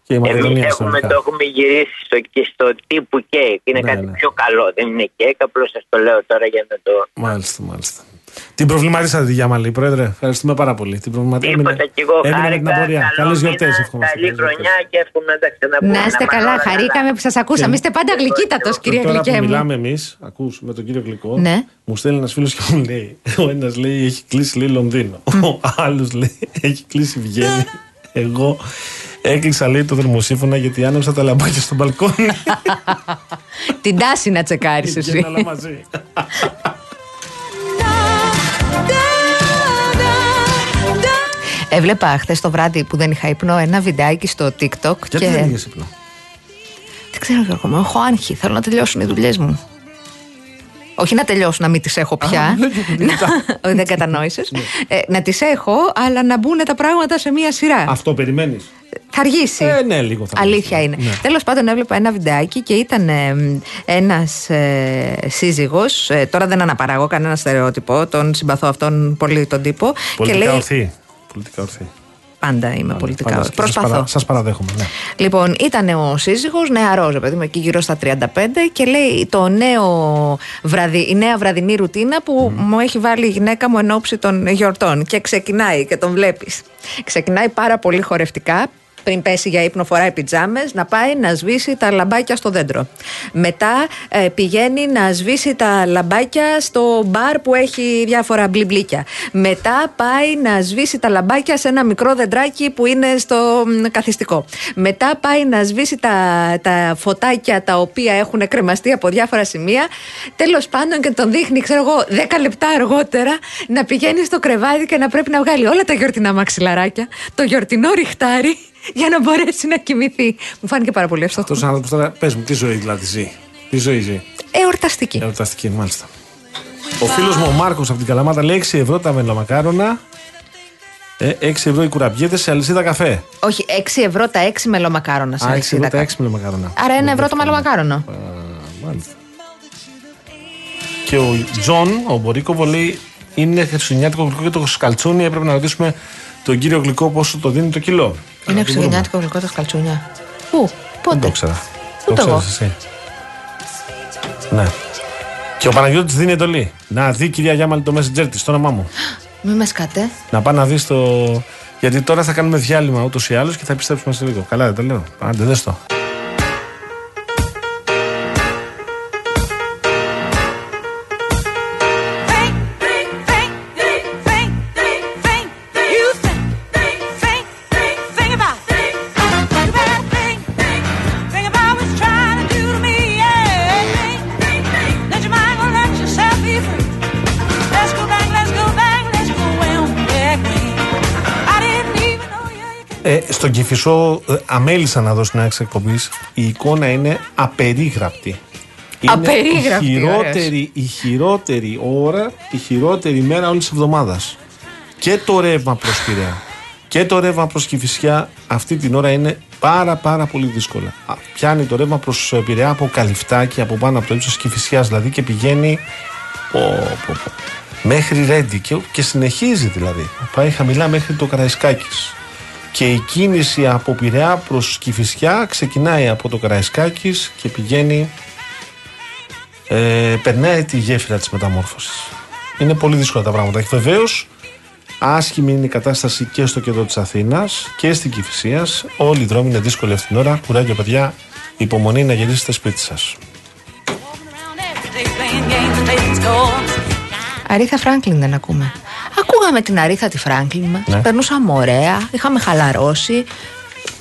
Και η Εμείς Μακεδονία έχουμε, συνολικά. το έχουμε γυρίσει στο, και στο τύπου κέικ. Είναι Ναι, κάτι ναι. πιο καλό. Δεν είναι κέικ, απλώς σας το λέω τώρα για να το... Μάλιστα, μάλιστα. Την προβληματίσατε τη Γιάμαλη, Πρόεδρε. Ευχαριστούμε πάρα πολύ. Την προβληματίσατε. Τίποτα κι εγώ έμεινε με χάρηκα. την απορία. καλό Καλές μήνα, γιορτές, ευχόμαστε. Καλή Καλές γιορτές. χρονιά και εύχομαι να τα ξαναπούμε. Να είστε πάμε καλά, όλα χαρήκαμε που σας ακούσαμε. Και- Είστε πάντα γλυκύτατο, κύριε Τώρα Γλυκέ που μου. μιλάμε εμείς, ακούς με τον κύριο Γλυκό, Ναι. μου στέλνει ένας φίλος και μου λέει: Ο ένας λέει έχει κλείσει λέει Λονδίνο. Ο άλλος λέει έχει κλείσει Βιέννη. Εγώ έκλεισα λέει το θερμοσύφωνα γιατί άνοιξα τα λαμπάκια στο μπαλκόνι. Την τάση να τσεκάρεις Βγαίνουν εσύ. Έβλεπα χθες το βράδυ που δεν είχα ύπνο ένα βιντεάκι στο TikTok Γιατί και. δεν είχες ύπνο; Δεν ξέρω Γιώργο μου, έχω άγχη. Θέλω να τελειώσουν οι δουλειές μου. Όχι να τελειώσουν, να μην τις έχω πια. Όχι, δεν κατανόησες. Ναι. να τις έχω, αλλά να μπουν τα πράγματα σε μία σειρά. Αυτό περιμένεις; Θα αργήσει. Ε, ναι, λίγο θα Αλήθεια αργήσει. είναι. Ναι. Τέλος πάντων, έβλεπα ένα βιντεάκι και ήταν ένας ε, σύζυγος. τώρα δεν αναπαράγω κανένα στερεότυπο. Τον συμπαθώ αυτόν πολύ τον τύπο. Πολιτικά και λέει. ορθή. Πολιτικά ορθή. Πάντα είμαι πολιτικά Πάντα ορθή. σας Προσπαθώ. παρα- Σας παραδέχομαι. Ναι. Λοιπόν, ήταν ο σύζυγος, νεαρό, ρε παιδί μου, εκεί γύρω στα 35 και λέει το νέο βραδι, η νέα βραδινή ρουτίνα που μου έχει βάλει η γυναίκα μου εν ώψη των γιορτών. Και ξεκινάει και τον βλέπεις. Ξεκινάει πάρα πολύ χορευτικά. Πριν πέσει για ύπνο, φοράει πιτζάμες, να πάει να σβήσει τα λαμπάκια στο δέντρο. Μετά ε, πηγαίνει να σβήσει τα λαμπάκια στο μπαρ που έχει διάφορα μπλιμπλίκια. Μετά πάει να σβήσει τα λαμπάκια σε ένα μικρό δεντράκι που είναι στο μ, καθιστικό. Μετά πάει να σβήσει τα, τα φωτάκια τα οποία έχουν κρεμαστεί από διάφορα σημεία. Τέλος πάντων και τον δείχνει, ξέρω εγώ, 10 λεπτά αργότερα να πηγαίνει στο κρεβάτι και να πρέπει να βγάλει όλα τα γιορτινά μαξιλαράκια, το γιορτινό ριχτάρι για να μπορέσει να κοιμηθεί. Μου φάνηκε πάρα πολύ αυτό. Αυτός άνθρωπος τώρα, πες μου, τι ζωή δηλαδή ζει. Τι ζωή ζει. Εορταστική. Εορταστική, μάλιστα. Ο φίλος μου ο Μάρκος από την Καλαμάτα λέει 6 ευρώ τα μελομακάρονα. Ε, 6 ευρώ οι κουραμπιέδες σε αλυσίδα καφέ. Όχι, 6 ευρώ τα 6 μελομακάρονα σε Α, 6 αλυσίδα. ευρώ τα 6 μελομακάρονα. Άρα 1 Δεν ευρώ το δέχτηκα. μελομακάρονο. Α, μάλιστα. Και ο Τζον, ο Μπορίκοβο, λέει είναι χριστουγεννιάτικο γλυκό και το σκαλτσούνι. Έπρεπε να ρωτήσουμε τον κύριο Γλυκό πόσο το δίνει το κιλό. Είναι Αλλά δεν μπορούμε. χριστουγεννιάτικο γλυκό τα σκαλτσούνια. Πού, Δεν πότε; το ήξερα. Ούτε το εγώ. ξέρεις εσύ. Ναι. Και ο Παναγιώτης δίνει εντολή. Να δει κυρία Γιάμαλη το messenger της, το όνομά μου. Μη με σκάτε. Να πάει να δει το. Γιατί τώρα θα κάνουμε διάλειμμα ούτως ή άλλως και θα επιστρέψουμε σε λίγο. Καλά, δεν το λέω. Άντε, δες το. Στον Κυφισό ε, αμέλησα να δω στην άξια εκπομπής. Η εικόνα είναι απερίγραπτη. Είναι Απερίγραπτη, Η χειρότερη, η χειρότερη ώρα, η χειρότερη μέρα όλης της εβδομάδας. Και το ρεύμα προς Πειραιά και το ρεύμα προς Κυφυσιά αυτή την ώρα είναι πάρα πάρα πολύ δύσκολα. Α, Πιάνει το ρεύμα προς Πειραιά από καλυφτάκι, από πάνω από το ύψος Κυφυσιά δηλαδή και πηγαίνει πω, πω, πω, μέχρι Ρέντι και, και συνεχίζει δηλαδή. Πάει χαμηλά μέχρι το Καραϊσκάκης. Και η κίνηση από Πειραιά προς Κηφισιά ξεκινάει από το Καραϊσκάκης και πηγαίνει ε, περνάει τη γέφυρα της μεταμόρφωσης. Είναι πολύ δύσκολα τα πράγματα. Και βεβαίως, άσχημη είναι η κατάσταση και στο κέντρο της Αθήνας και στην Κηφισίας. Όλοι οι δρόμοι είναι δύσκολοι αυτήν την ώρα. Κουράγιο παιδιά, Υπομονή να γυρίσετε σπίτι σας. Around every day playing games and taking scores. Αρίθα Φράγκλιν δεν ακούμε. Ακούγαμε την Αρίθα τη Φράγκλιν μας. Ναι. Περνούσαμε ωραία, είχαμε χαλαρώσει.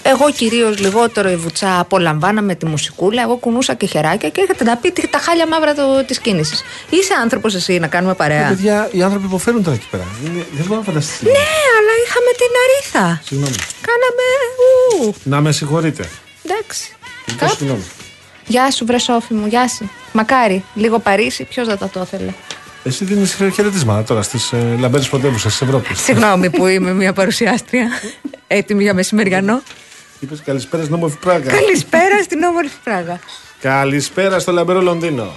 Εγώ κυρίως λιγότερο η βουτσά απολαμβάναμε τη μουσικούλα. Εγώ κουνούσα και χεράκια και έρχεται να πει τι- τα χάλια μαύρα της κίνησης. Είσαι άνθρωπος εσύ να κάνουμε παρέα; Παιδιά, οι άνθρωποι υποφέρουν τώρα εκεί πέρα. Είναι- Δεν μπορώ να φανταστεί. Ναι, αλλά είχαμε την Αρίθα. Συγγνώμη. Κάναμε. Ου, Να με συγχωρείτε. εντάξει. Λοιπόν, Κάπου. συγγνώμη. Γεια σου, βρε Σόφη μου, γεια σου. Μακάρι, λίγο Παρίσι, ποιος δεν θα το ήθελε. Εσύ δίνεις χαιρετίσματα τώρα στις ε, λαμπέρες πρωτεύουσες της Ευρώπης. Συγγνώμη που είμαι μια παρουσιάστρια. Έτοιμη για μεσημεριανό. Είπες καλησπέρα στην όμορφη Πράγα. Καλησπέρα στην όμορφη Πράγα. Καλησπέρα στο λαμπερό Λονδίνο.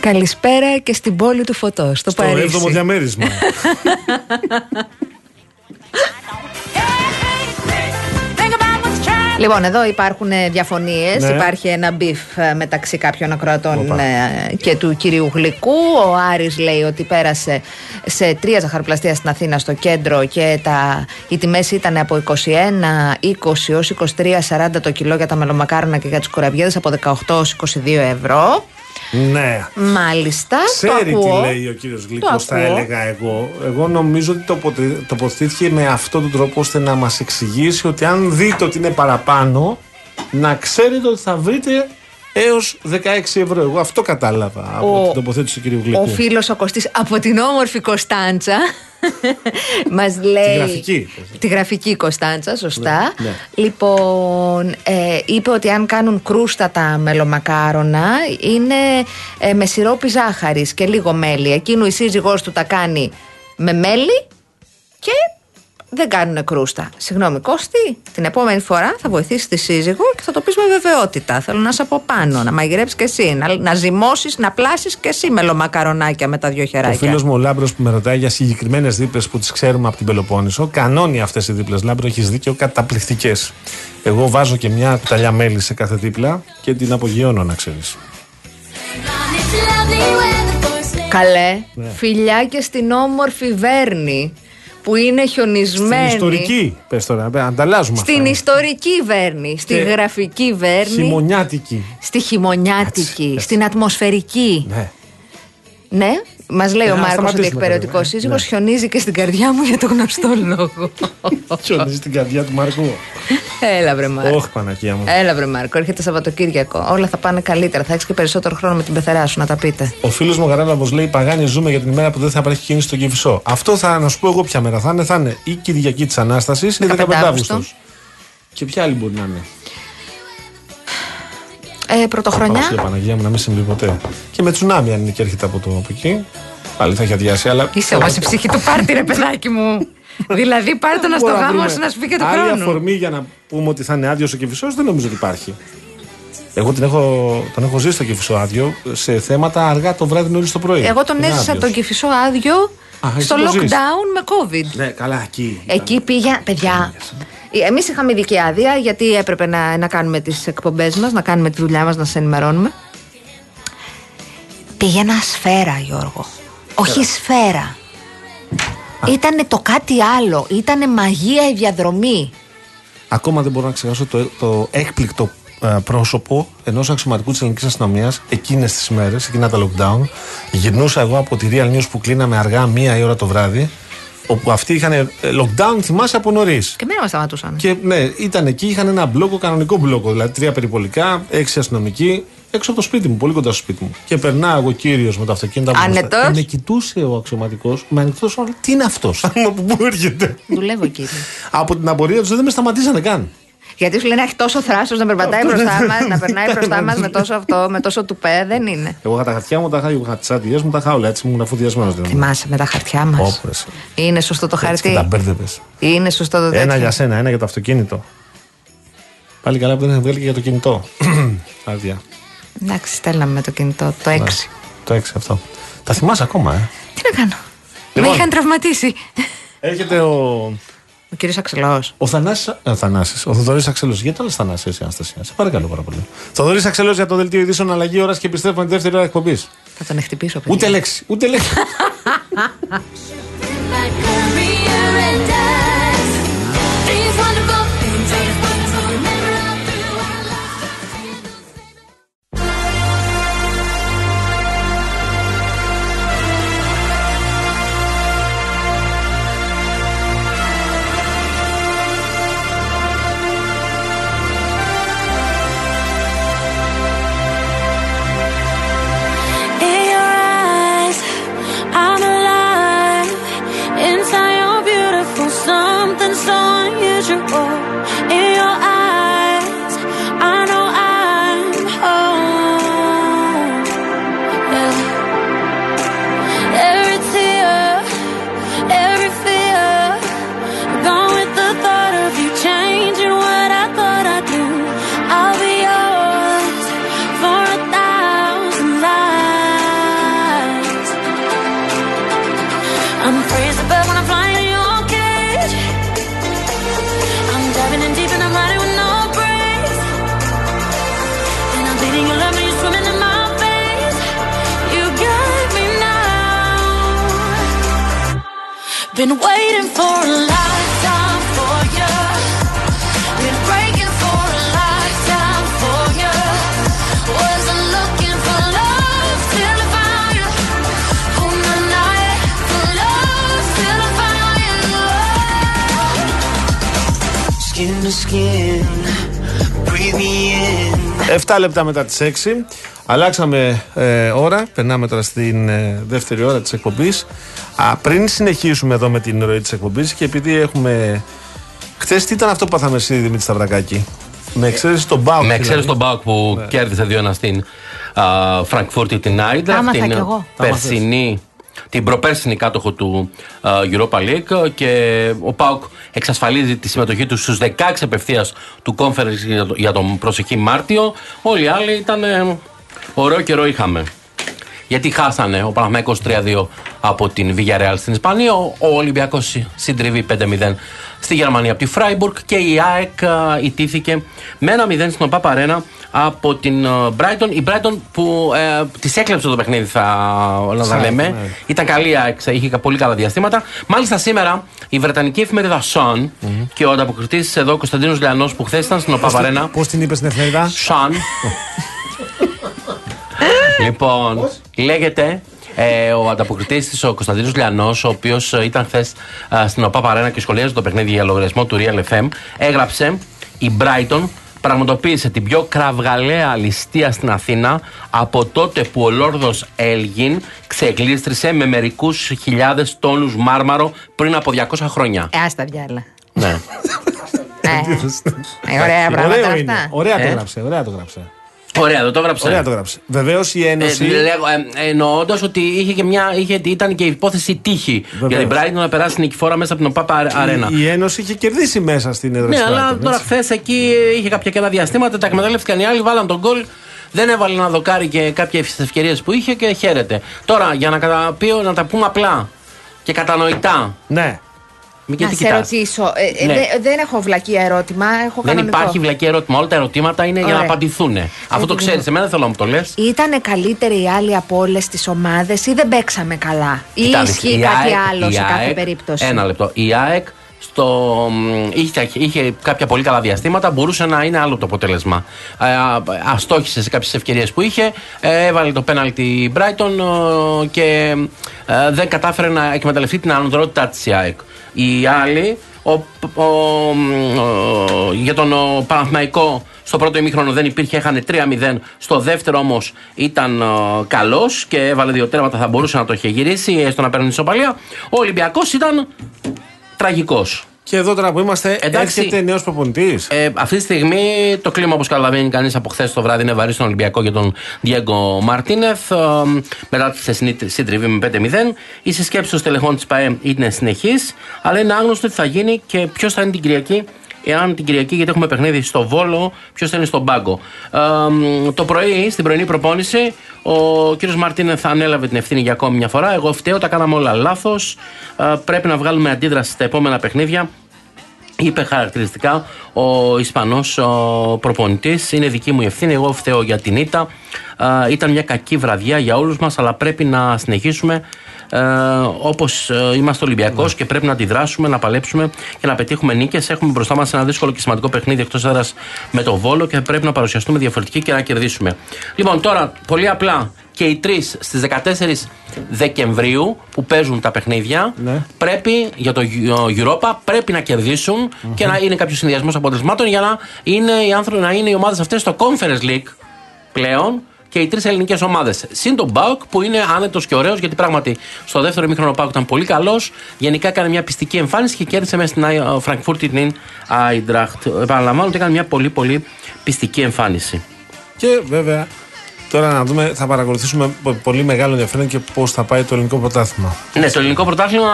Καλησπέρα και στην πόλη του φωτός, στο, Στο Παρίσι. 7ο διαμέρισμα. Λοιπόν, εδώ υπάρχουν διαφωνίες. Ναι. Υπάρχει ένα beef ε, μεταξύ κάποιων ακροατών Οπα. ε, και του κυρίου Γλυκού. Ο Άρης λέει ότι πέρασε σε τρία ζαχαροπλαστεία στην Αθήνα στο κέντρο και τα, οι τιμές ήταν από 21, 20 έως 23, 40 το κιλό για τα μελομακάρονα και για τις κουραβιέδες από 18 έως 22 ευρώ. Ναι. Μάλιστα. Ξέρει το τι ακούω. λέει ο κύριος Γλυκός, Το θα ακούω. έλεγα εγώ. Εγώ νομίζω ότι τοποτε- τοποθετήθηκε με αυτόν τον τρόπο ώστε να μας εξηγήσει ότι αν δείτε ότι είναι παραπάνω, να ξέρετε ότι θα βρείτε έως 16 ευρώ. Εγώ αυτό κατάλαβα από Ο- την τοποθέτηση του κυρίου Γλυκού. Ο φίλος ο Κωστής από την όμορφη Κωνσταντσα μας λέει... Τη γραφική. Τη γραφική Κωνσταντσα, σωστά. Ναι, ναι. Λοιπόν, ε, είπε ότι αν κάνουν κρούστα τα μελομακάρονα είναι ε, με σιρόπι ζάχαρης και λίγο μέλι. Εκείνου η σύζυγός του τα κάνει με μέλι και δεν κάνουν κρούστα. Συγγνώμη, Κώστη, την επόμενη φορά θα βοηθήσεις τη σύζυγο και θα το πεις με βεβαιότητα. Θέλω να σε από πάνω, να μαγειρέψεις και εσύ, να, να ζυμώσεις, να πλάσεις και εσύ μελομακαρονάκια με τα δυο Ο χεράκια. φίλος μου ο Λάμπρος που με ρωτάει για συγκεκριμένες δίπλες που τις ξέρουμε από την Πελοπόννησο, κανόνι αυτές οι δίπλες. Λάμπρο, έχεις δίκιο, καταπληκτικές. Εγώ βάζω και μια κουταλιά μέλι σε κάθε δίπλα και την απογειώνω, να ξέρεις. Καλέ, Ναι. φιλιά και στην όμορφη Βέρνη που είναι Στην χιονισμένη. ιστορική, πες τώρα, ε, αλλάζουμε Στην αυτά. ιστορική Βέρνη, στη Και γραφική Βέρνη, Χειμωνιάτικη. στη χειμωνιάτικη, Έτσι, έτσι. στην ατμοσφαιρική. Ναι. Ναι, μας λέει Ε, ο ας Μάρκος ότι σταματήσουμε εκπαιδευτικό τώρα, ε. σύζυγος Ναι. χιονίζει και στην καρδιά μου για τον γνωστό λόγο. Χιονίζει την καρδιά του Μάρκου. Έλα, βρε Μάρκο. Όχι, Παναγία μου. Έλα, βρε Μάρκο, έρχεται Σαββατοκύριακο. Όλα θα πάνε καλύτερα. Θα έχεις και περισσότερο χρόνο με την πεθερά σου να τα πείτε. Ο φίλος μου Γαράλαβο λέει: Παγάνι, ζούμε για την ημέρα που δεν θα υπάρχει κίνηση στον Κυφισό. Αυτό θα να σου πω εγώ ποια μέρα θα είναι. Θα είναι η Κυριακή της Ανάστασης ή 15 15 Αύγουστο. Και ποια άλλη μπορεί να είναι. Ε, πρωτοχρονιά. Παναγία, Παναγία μου να μην συμβεί ποτέ. Και με τσουνάμι αν είναι και έρχεται από, το, από εκεί. Πάλι θα έχει αδειάσει, αλλά. Είσαι όμως η ψυχή του πάρτι, ρε παιδάκι μου. δηλαδή, πάρ το να στο Μπορούμε γάμο βρούμε σου να σου πει και του Άλλη χρόνου. αφορμή για να πούμε ότι θα είναι άδειο ο Κυφισό δεν νομίζω ότι υπάρχει. Εγώ την έχω, τον έχω ζήσει το Κυφισό άδειο σε θέματα αργά το βράδυ νωρίς το πρωί. Εγώ τον Είναι έζησα άδειος. τον κυφισό άδειο Α, εσύ στο το ζεις. lockdown με COVID. Ναι, καλά, εκεί. Εκεί πήγα, παιδιά. Εμείς είχαμε ειδική άδεια γιατί έπρεπε να, να κάνουμε τις εκπομπές μας, να κάνουμε τη δουλειά μας, να σε ενημερώνουμε. Πήγαινα σφαίρα, Γιώργο. Όχι σφαίρα. Ήτανε το κάτι άλλο. Ήτανε μαγεία η διαδρομή. Ακόμα δεν μπορώ να ξεχάσω το, το έκπληκτο ε, πρόσωπο ενός αξιωματικού της ελληνικής αστυνομίας εκείνες τις μέρες, εκείνα τα lockdown. Γυρνούσα εγώ από τη Real News που κλείναμε αργά μία η ώρα το βράδυ, όπου αυτοί είχαν ε, lockdown, θυμάσαι από νωρίς. Και μένα μας σταματούσαν. Και ναι, ήταν εκεί, είχαν ένα μπλόκο, κανονικό μπλόκο, δηλαδή τρία περιπολικά, έξι αστυνομικοί, έξω από το σπίτι μου, πολύ κοντά στο σπίτι μου. Και περνάω εγώ κύριος με το αυτοκίνητο από μπροστά. Άνετος. Και με κοιτούσε ο αξιωματικός, με ανοιχτός όρο, τι είναι αυτός, από πού έρχεται. Δουλεύω, κύριε. από την απορία τους δεν με σταματήσανε καν. Γιατί σου λένε έχει τόσο θράσος να περπατάει Αυτό μπροστά δεν- μας, να περνάει μπροστά μας με τόσο αυτό, με τόσο τουπέ. Δεν είναι. Εγώ είχα τα χαρτιά μου, τα είχα, είχα τις άδειέ μου, τα είχα όλα έτσι, ήμουν αφουδιασμένο. Θυμάσαι με τα χαρτιά μας. Όπρες. Είναι σωστό το Και χαρτί. τα μπέρδευε. Είναι σωστό το Ένα τέτοιο. για σένα, ένα για το αυτοκίνητο. Πάλι καλά που δεν είχα βγάλει και για το κινητό. Άδεια. Εντάξει, στέλναμε με το κινητό. Το 6. Ναι, Το 6 αυτό. Τα θυμάσαι ακόμα, ε; Τι να κάνω; Λοιπόν. Με είχαν τραυματίσει. Έρχεται ο. Ο κύριος Αξελό. Ο Θανάσης, ε, Θανάσης, ο Θοδωρής Αξελός. Γιατί το λε Θανάση, εσύ, Αναστασία. Σε παρακαλώ πάρα πολύ. Θοδωρής Αξελός για το δελτίο ειδήσεων αλλαγή ώρας και επιστρέφουμε τη δεύτερη ώρα εκπομπής. Θα τον εκτυπήσω, παιδιά. Ούτε λέξη, ούτε λέξη. 7 λεπτά μετά τις 6. Αλλάξαμε ε, ώρα. Περνάμε τώρα στην ε, δεύτερη ώρα της εκπομπής. Α, πριν συνεχίσουμε εδώ με την ροή της εκπομπής και επειδή έχουμε. Χθες τι ήταν αυτό που πάθαμε εσύ Δημήτρη Σταυρακάκη; Με εξαίρεση τον Μπάουκ. Με εξαίρεση δηλαδή. τον Μπάουκ που κέρδισε 2-1 στην α, Φραγκφούρτη την Άιντρα. Άμαθα την κι εγώ. περσινή, την προπέρσινη κάτοχο του α, Europa League και ο Πάουκ εξασφαλίζει τη συμμετοχή του στους 16 απευθείας του Conference για, το- για τον προσεχή Μάρτιο. Όλοι οι άλλοι ήταν ε, ωραίο καιρό είχαμε. Γιατί χάσανε ο Παναθηναϊκός 3-2 από την Villarreal στην Ισπανία, ο ο Ολυμπιακός συντριβεί 5-0 στη Γερμανία από τη Φράιμπουργκ και η ΑΕΚ α, ιτήθηκε με ένα 0 στην ΟΠΑΠ Αρένα από την α, Brighton. Η Brighton που ε, της έκλεψε το παιχνίδι, θα να τα λέμε. ναι. Ήταν καλή η ΑΕΚ, είχε πολύ καλά διαστήματα. Μάλιστα σήμερα η Βρετανική εφημερίδα Sun και ο ανταποκριτής εδώ Κωνσταντίνος Λιανός που χθες ήταν στην ΟΠΑΠ Αρένα. Πώς την είπες στην εφημερίδα; Σαν. λοιπόν, λέγεται ε, ο ανταποκριτής της, ο Κωνσταντίνος Λιανός, ο οποίος ήταν χθες στην ΟΠΑ Παρένα και σχολίαζε το παιχνίδι για λογαριασμό του Real FM, έγραψε η Brighton πραγματοποίησε την πιο κραυγαλαία ληστεία στην Αθήνα από τότε που ο Λόρδος Έλγιν ξεκλίστρισε με μερικούς χιλιάδες τόνους μάρμαρο πριν από 200 χρόνια. Ε, άστα διάλα. ναι. Ε, ε, ωραία πράγματα Ωραίο είναι. αυτά. Ωραία το Ε; γράψε. Ωραία το γράψε. Ωραία, δεν το έγραψε. Ωραία το γράψε. Βεβαίως η Ένωση. Ε, λέγω, ε, εννοώντας ότι είχε και μια, είχε, ήταν και η υπόθεση τύχη Βεβαίως. για την Brighton να περάσει νικηφόρα μέσα από την ΟΠΑΠ Αρένα. Η, η Ένωση είχε κερδίσει μέσα στην έδρα Ναι, της αλλά Brighton, τώρα έτσι. χθες εκεί είχε κάποια κενά διαστήματα, τα εκμεταλλεύτηκαν οι άλλοι, βάλαν τον γκολ. Δεν έβαλε ένα δοκάρι και κάποιες ευκαιρίες που είχε και χαίρεται. Τώρα, για να, καταπεί, να τα πούμε απλά και κατανοητά. Ναι. Μην Να γιατί σε κοιτάς. ρωτήσω. ε, ε, Ναι. δε- δεν έχω βλακία ερώτημα. Έχω Δεν κανονικό. υπάρχει βλακή ερώτημα. Όλα τα ερωτήματα είναι για να Ωραία. απαντηθούν. Αυτό το Επειδή- ξέρεις. Εμένα δεν θέλω να μου το λες. Ήτανε καλύτεροι οι άλλοι από όλες τις ομάδες ή δεν παίξαμε καλά; Ή ισχύει κάτι άλλο σε κάθε περίπτωση; Ένα λεπτό. Η ΑΕΚ στο, μ, είχε, είχε κάποια πολύ καλά διαστήματα, μπορούσε να είναι άλλο το αποτέλεσμα. Ε, α- αστόχησε σε κάποιες ευκαιρίες που είχε, ε, έβαλε το πέναλτι η Brighton ε, και ε, δεν κατάφερε να εκμεταλλευτεί την ανωτερότητά της η ΑΕΚ. Οι άλλοι, ο, ο, μ, ο- για τον ο Παναθηναϊκό στο πρώτο ημίχρονο δεν υπήρχε, έχανε 3-0. Στο δεύτερο όμως ήταν καλός και έβαλε δύο τέρματα, θα μπορούσε να το είχε γυρίσει, έστω να παίρνει ισοπαλία. Ο Ολυμπιακός ήταν τραγικός. Και εδώ τώρα που είμαστε, Εντάξει. έρχεται νέος προπονητής. Ε, αυτή τη στιγμή το κλίμα, όπως καταλαβαίνει κανείς από χθες το βράδυ, είναι βαρύ στον Ολυμπιακό για τον Διέγκο Μαρτίνεθ. Ε, μετά τη χθεσινή συντριβή με 5-0. Η συσκέψη των στελεχών της ΠαΕ είναι συνεχής, αλλά είναι άγνωστο τι θα γίνει και ποιος θα είναι την Κυριακή. Εάν την Κυριακή, γιατί έχουμε παιχνίδι στο Βόλο, ποιος θα είναι στον πάγκο. Ε, μ, το πρωί, στην πρωινή προπόνηση, ο κύριος Μαρτίνεθ ανέλαβε την ευθύνη για ακόμη μια φορά. Εγώ φταίω, τα κάναμε όλα λάθος. πρέπει να βγάλουμε αντίδραση στα επόμενα παιχνίδια. Είπε χαρακτηριστικά ο Ισπανός προπονητής. Είναι δική μου η ευθύνη. Εγώ φταίω για την ήττα. Ε, ήταν μια κακή βραδιά για όλους μας, αλλά πρέπει να συνεχίσουμε ε, όπως είμαστε Ολυμπιακός και πρέπει να αντιδράσουμε, να παλέψουμε και να πετύχουμε νίκες. Έχουμε μπροστά μας ένα δύσκολο και σημαντικό παιχνίδι εκτός έδρας με το βόλο και πρέπει να παρουσιαστούμε διαφορετικοί και να κερδίσουμε. Λοιπόν, τώρα πολύ απλά και οι τρεις στις 14 Δεκεμβρίου που παίζουν τα παιχνίδια Ναι. πρέπει για το Euro- Europa πρέπει να κερδισουν και να είναι κάποιος συνδυασμός αποτελεσμάτων για να είναι οι άνθρωποι να είναι οι ομάδες αυτές στο Conference League πλέον και οι τρεις ελληνικές ομάδες. Συν τον Μπάουκ που είναι άνετος και ωραίος γιατί πράγματι στο δεύτερο ημίχρονο ο Μπάουκ ήταν πολύ καλός. Γενικά έκανε μια πιστική εμφάνιση και κέρδισε μέσα στην Άι- Φραγκφούρτη την Άιντραχτ. Επαναλαμβάνω ότι έκανε μια πολύ πολύ πιστική εμφάνιση. Και βέβαια, τώρα να δούμε, θα παρακολουθήσουμε με πολύ μεγάλο ενδιαφέρον και πώς θα πάει το ελληνικό πρωτάθλημα. Ναι, το ελληνικό πρωτάθλημα.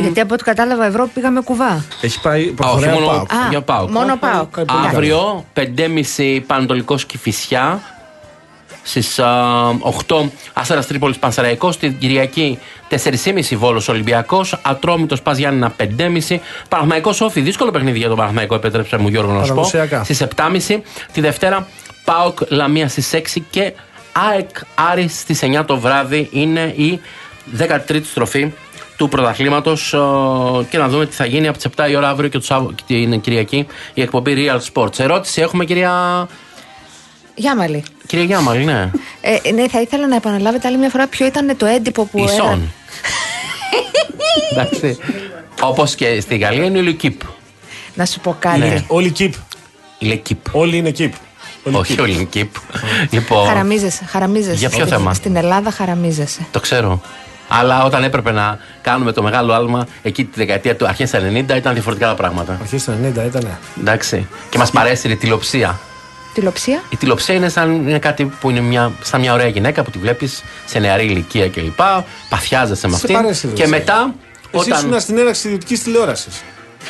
Γιατί από ό,τι κατάλαβα, Ευρώπη πήγαμε κουβά. Έχει πάει Α, Όχι, προχωράει ο μόνο ΠΑΟΚ. Α, για ΠΑΟΚ. μόνο ΠΑΟΚ. Πάει πολύ καλά. Αύριο 5.30 Πανατολικό Κηφισιά. Στις 8 Αστέρα Τρίπολης Πανσεραϊκό. Στην Κυριακή 4.30 Βόλος Ολυμπιακός. Ατρόμητος Πας Γιάννηνα 5.30. Παναγμαϊκό Όφη. Δύσκολο παιχνίδι για τον Παναγμαϊκό, επέτρεψε μου Γιώργο να σου πω. Παραδοσιακά. Στις 7.30. Τη Δευτέρα Πάοκ Λαμία στις 6 και ΑΕΚ Άρης στις 9 το βράδυ είναι η 13η στροφή του πρωταθλήματος και να δούμε τι θα γίνει από τις 7 η ώρα αύριο και, το Σάββα- και την Κυριακή η εκπομπή Real Sports. Ερώτηση έχουμε, κυρία, Γιάμαλη. Κυρία Γιάμαλη, ναι. Ε, ναι, θα ήθελα να επαναλάβετε άλλη μια φορά ποιο ήταν το έντυπο που έγραφε. Ισόν. Εντάξει. Όπως και στη Γαλλία είναι η Λουκίπ. Να σου πω κάτι. Ναι. Όλοι keep. Η Λεκίπ. Όλοι είναι keep. Όλοι Όχι, keep. η Λεκίπ. Λοιπόν, Χαραμίζεσαι, χαραμίζεσαι. Για ποιο Στην- θέμα; Στην Ελλάδα χαραμίζεσαι. το ξέρω. Αλλά όταν έπρεπε να κάνουμε το μεγάλο άλμα εκεί τη δεκαετία του αρχές 90 ήταν διαφορετικά τα πράγματα. Αρχές του 90 ήταν. Εντάξει. Και μας παρέσει η τηλεοψία. Τηλεοψία. Η τηλεοψία είναι, σαν, είναι κάτι που είναι μια, σαν μια ωραία γυναίκα που τη βλέπεις σε νεαρή ηλικία κλπ. Παθιάζεσαι με Σε αυτήν. παρέσει, ρε, Και εσύ. μετά. Εσύ Όταν... ήσουν στην έναρξη ιδιωτικής τηλεόρασης.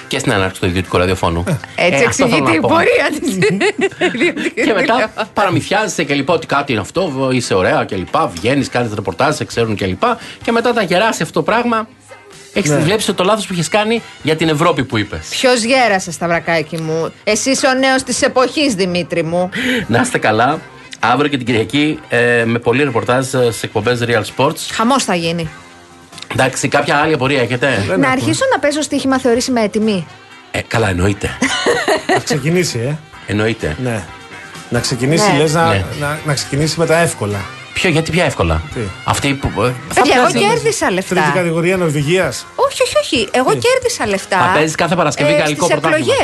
Και στην έναρξη του ιδιωτικού ραδιοφώνου. Έτσι Ε, αυτό θέλω εξηγείται να η πω. πορεία της. Και μετά παραμυθιάζεσαι και λοιπά ότι κάτι είναι αυτό, είσαι ωραία και λοιπά. Βγαίνεις, κάνεις ρεπορτάζ, σε ξέρουν και λοιπά. Και μετά όταν γεράσει αυτό το πράγμα, έχεις Ναι. αντιλέψει το λάθος που έχει κάνει για την Ευρώπη που είπες. Ποιος γέρασε, Σταυρακάκι μου; Εσύ είσαι ο νέος της εποχής, Δημήτρη μου. Να είστε καλά. Αύριο και την Κυριακή ε, με πολλή ρεπορτάζ ε, σε εκπομπές Real Sports. Χαμός θα γίνει. Εντάξει, κάποια άλλη απορία έχετε; να αρχίσω να παίζω στοίχημα θεωρήσει με έτοιμη. Ε, καλά, εννοείται. Να ξεκινήσει, ε. εννοείται. Ναι. Να ξεκινήσει, Ναι. λες, να, Ναι. να, να ξεκινήσει με τα εύκολα. Ποιο, γιατί πιο εύκολα; Τι; Αυτή που. ε, θα Παιδιά, εγώ παίζει- κέρδισα Τρίτη λεφτά. κατηγορία Νορβηγία. Όχι, όχι, όχι. Εγώ κέρδισα λεφτά. Θα παίζεις κάθε Παρασκευή γαλλικό Στις πρωτάθλημα.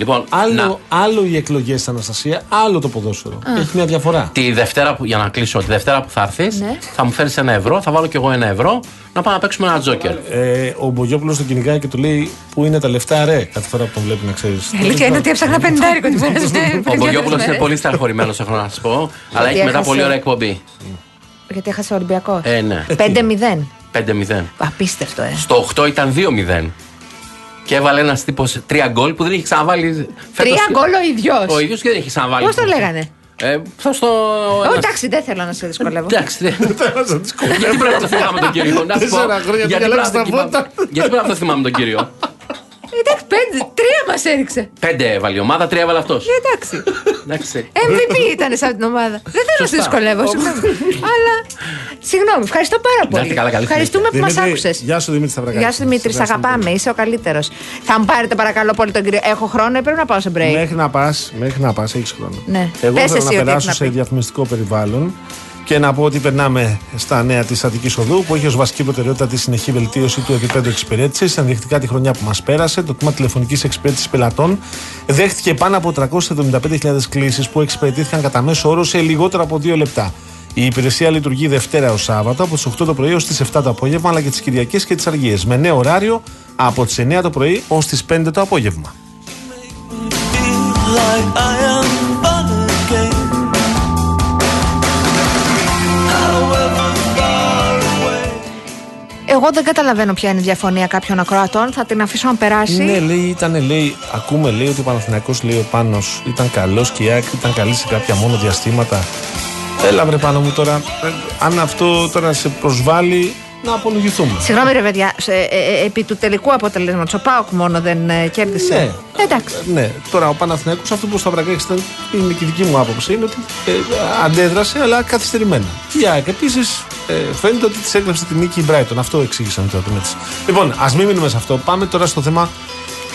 Εκλογέ. Λοιπόν, Άλλο, να, άλλο οι εκλογές, Αναστασία, άλλο το ποδόσφαιρο. Έχει μια διαφορά. τη Δευτέρα που, για να κλείσω, τη Δευτέρα που θα έρθεις, Ναι. θα μου φέρεις ένα ευρώ, θα βάλω κι εγώ ένα ευρώ, να πάμε να παίξουμε ένα τζόκερ. Ε, ο Μπογιόπουλος τον κυνηγάει και του λέει Πού είναι τα λεφτά, ρε, κάθε φορά που τον βλέπει να ξέρεις. Η αλήθεια είναι ότι έψαχνα πεντάρικο την περασμένη. Ο Μπογιόπουλος είναι πολύ στεναχωρημένος, έχω να σας πω, αλλά έχει μετά έχασε. πολύ ωραία εκπομπή. Γιατί έχασε ο Ολυμπιακός. Ε, ναι. 5-0. 5-0. Απίστευτο, ε. Στο 8 ήταν 2-0. Και έβαλε ένας τύπος τρία γκολ που δεν έχει ξαναβάλει. φέτος. Τρία γκολ ο ίδιος. Ο ίδιος και δεν έχει ξαναβάλει. Πώς το λέγανε; Ε, θα στο. Ω, εντάξει, δεν θέλω να σε δυσκολεύω. Εντάξει, δεν- Γιατί πρέπει να το θυμάμαι τον κύριο. Να σου πω. Τέσσερα χρόνια Γιατί πήγα πρέπει να λέξη το στα θυμάμαι- φώτα. Γιατί πρέπει να το θυμάμαι τον κύριο. Εντάξει, πέντε, τρία μας έριξε. Πέντε έβαλε η ομάδα, τρία έβαλε αυτός. Ε, Εντάξει. Εντάξει. MVP ήταν σε αυτή την ομάδα. Δεν θέλω να σε Σωστά. δυσκολεύω, συγγνώμη. Αλλά. Συγγνώμη, ευχαριστώ πάρα Να είστε πολύ. καλά, καλή Ευχαριστούμε που μας Δημήτρη, άκουσες. Γεια σου Δημήτρη Σταυρακάκη. Γεια σου Δημήτρη, σε αγαπάμε, είσαι ο καλύτερος. Θα μου πάρετε παρακαλώ πολύ τον κύριο. Έχω χρόνο ή πρέπει να πάω σε break. Μέχρι να πας, μέχρι να πας, έχεις χρόνο. Ναι. Εγώ Πες θέλω εσύ να ότι περάσω έχεις να σε πει. διαφημιστικό περιβάλλον και να πω ότι περνάμε στα νέα της Αττικής Οδού που έχει ως βασική προτεραιότητα τη συνεχή βελτίωση του επίπεδου εξυπηρέτησης. Ενδεικτικά τη χρονιά που μας πέρασε, το τμήμα τηλεφωνικής εξυπηρέτησης πελατών δέχτηκε πάνω από 375.000 κλήσεις που εξυπηρετήθηκαν κατά μέσο όρο σε λιγότερο από δύο λεπτά. Η υπηρεσία λειτουργεί Δευτέρα ω Σάββατο από τις 8 το πρωί ως τις 7 το απόγευμα, αλλά και τις Κυριακές και τις Αργίες. Με νέο ωράριο από τις 9 το πρωί ως τις 5 το απόγευμα. Εγώ δεν καταλαβαίνω ποια είναι η διαφωνία κάποιων ακροατών. Θα την αφήσω να περάσει. Ναι, λέει, ήταν, λέει, ακούμε λέει ότι ο Παναθηναϊκός λέει ο Πάνος ήταν καλός και η ΑΕΚ ήταν καλή σε κάποια μόνο διαστήματα. Έλα βρε πάνω μου τώρα, ε, αν αυτό τώρα σε προσβάλλει, να απολογηθούμε. Συγγνώμη, ρε παιδιά, σε- ε, ε, επί του τελικού αποτελέσματος, ο Πάοκ μόνο δεν ε, κέρδισε. Ναι. Εντάξει. Ναι, τώρα ο Παναθηναϊκός αυτό που στα βρακάκια ήταν, είναι και η δική μου άποψη, είναι ότι ε, αντέδρασε αλλά καθυστερημένα. Και η ΑΕΚ επίσης ε, φαίνεται ότι της έκλεψε την νίκη η Brighton. Αυτό εξήγησαν τώρα την έτσι. Λοιπόν, ας μην μείνουμε σε αυτό. Πάμε τώρα στο θέμα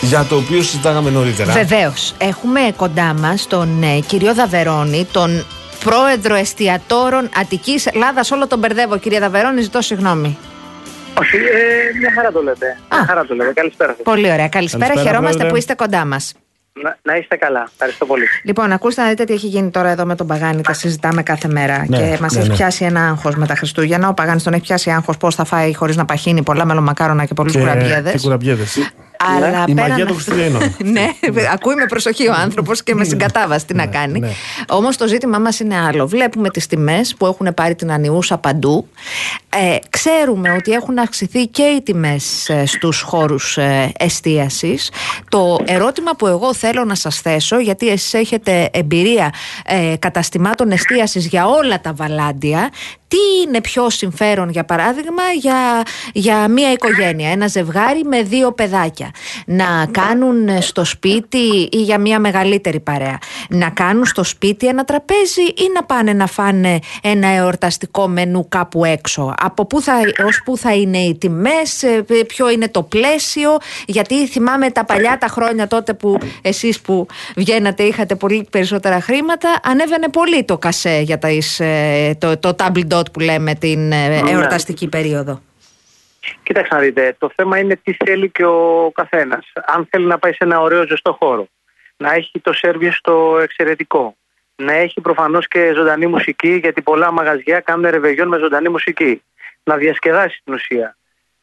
για το οποίο συζητάγαμε νωρίτερα. Βεβαίως. Έχουμε κοντά μας τον ε, κύριο Δαβερόνη, τον πρόεδρο εστιατόρων Αττικής Ελλάδας. Όλο τον μπερδεύω, κύριε Δαβερόνη, ζητώ συγγνώμη. Όχι, ε, μια χαρά το λέτε. Α. Μια χαρά το λέτε. Καλησπέρα σας. Πολύ ωραία. Καλησπέρα. Καλησπέρα, Χαιρόμαστε πρόεδρε. που είστε κοντά μας. Να, να είστε καλά. Ευχαριστώ πολύ. Λοιπόν, ακούστε να δείτε τι έχει γίνει τώρα εδώ με τον Παγάνη. Τα συζητάμε κάθε μέρα. Ναι, και μας ναι, έχει ναι. πιάσει ένα άγχος με τα Χριστούγεννα. Ο Παγάνης τον έχει πιάσει άγχος πώς θα φάει χωρίς να παχύνει πολλά μελομακάρονα και πολλούς κουραμπιέδες. Και κουραμπιέδες. Αλλά Η πέραν μαγεία των αυτού- Χριστουγέννων. ναι, ακούει με προσοχή ο άνθρωπος και με συγκατάβαση τι να κάνει. ναι. Όμως το ζήτημά μας είναι άλλο. Βλέπουμε τις τιμές που έχουν πάρει την ανιούσα παντού. Ε, ξέρουμε ότι έχουν αυξηθεί και οι τιμές στους χώρους ε, εστίασης. Το ερώτημα που εγώ θέλω να σας θέσω, γιατί εσείς έχετε εμπειρία ε, καταστημάτων εστίασης για όλα τα βαλάντια, Τι είναι πιο συμφέρον, για παράδειγμα, για, για μια οικογένεια, ένα ζευγάρι με δύο παιδάκια; Να κάνουν στο σπίτι ή για μια μεγαλύτερη παρέα. Να κάνουν στο σπίτι ένα τραπέζι ή να πάνε να φάνε ένα εορταστικό μενού κάπου έξω. Από πού θα, ως πού θα είναι οι τιμές, ε, ποιο είναι το πλαίσιο. Γιατί θυμάμαι τα παλιά τα χρόνια τότε που εσείς που βγαίνατε είχατε πολύ περισσότερα χρήματα, ανέβαινε πολύ το κασέ για τα, εις, ε, το, το table dot που λέμε την ε, Ναι. εορταστική περίοδο. Κοίταξε να δείτε, το θέμα είναι τι θέλει και ο καθένας. Αν θέλει να πάει σε ένα ωραίο ζεστό χώρο, να έχει το σερβις στο εξαιρετικό, να έχει προφανώς και ζωντανή μουσική, γιατί πολλά μαγαζιά κάνουν ρεβεγιόν με ζωντανή μουσική, να διασκεδάσει την ουσία.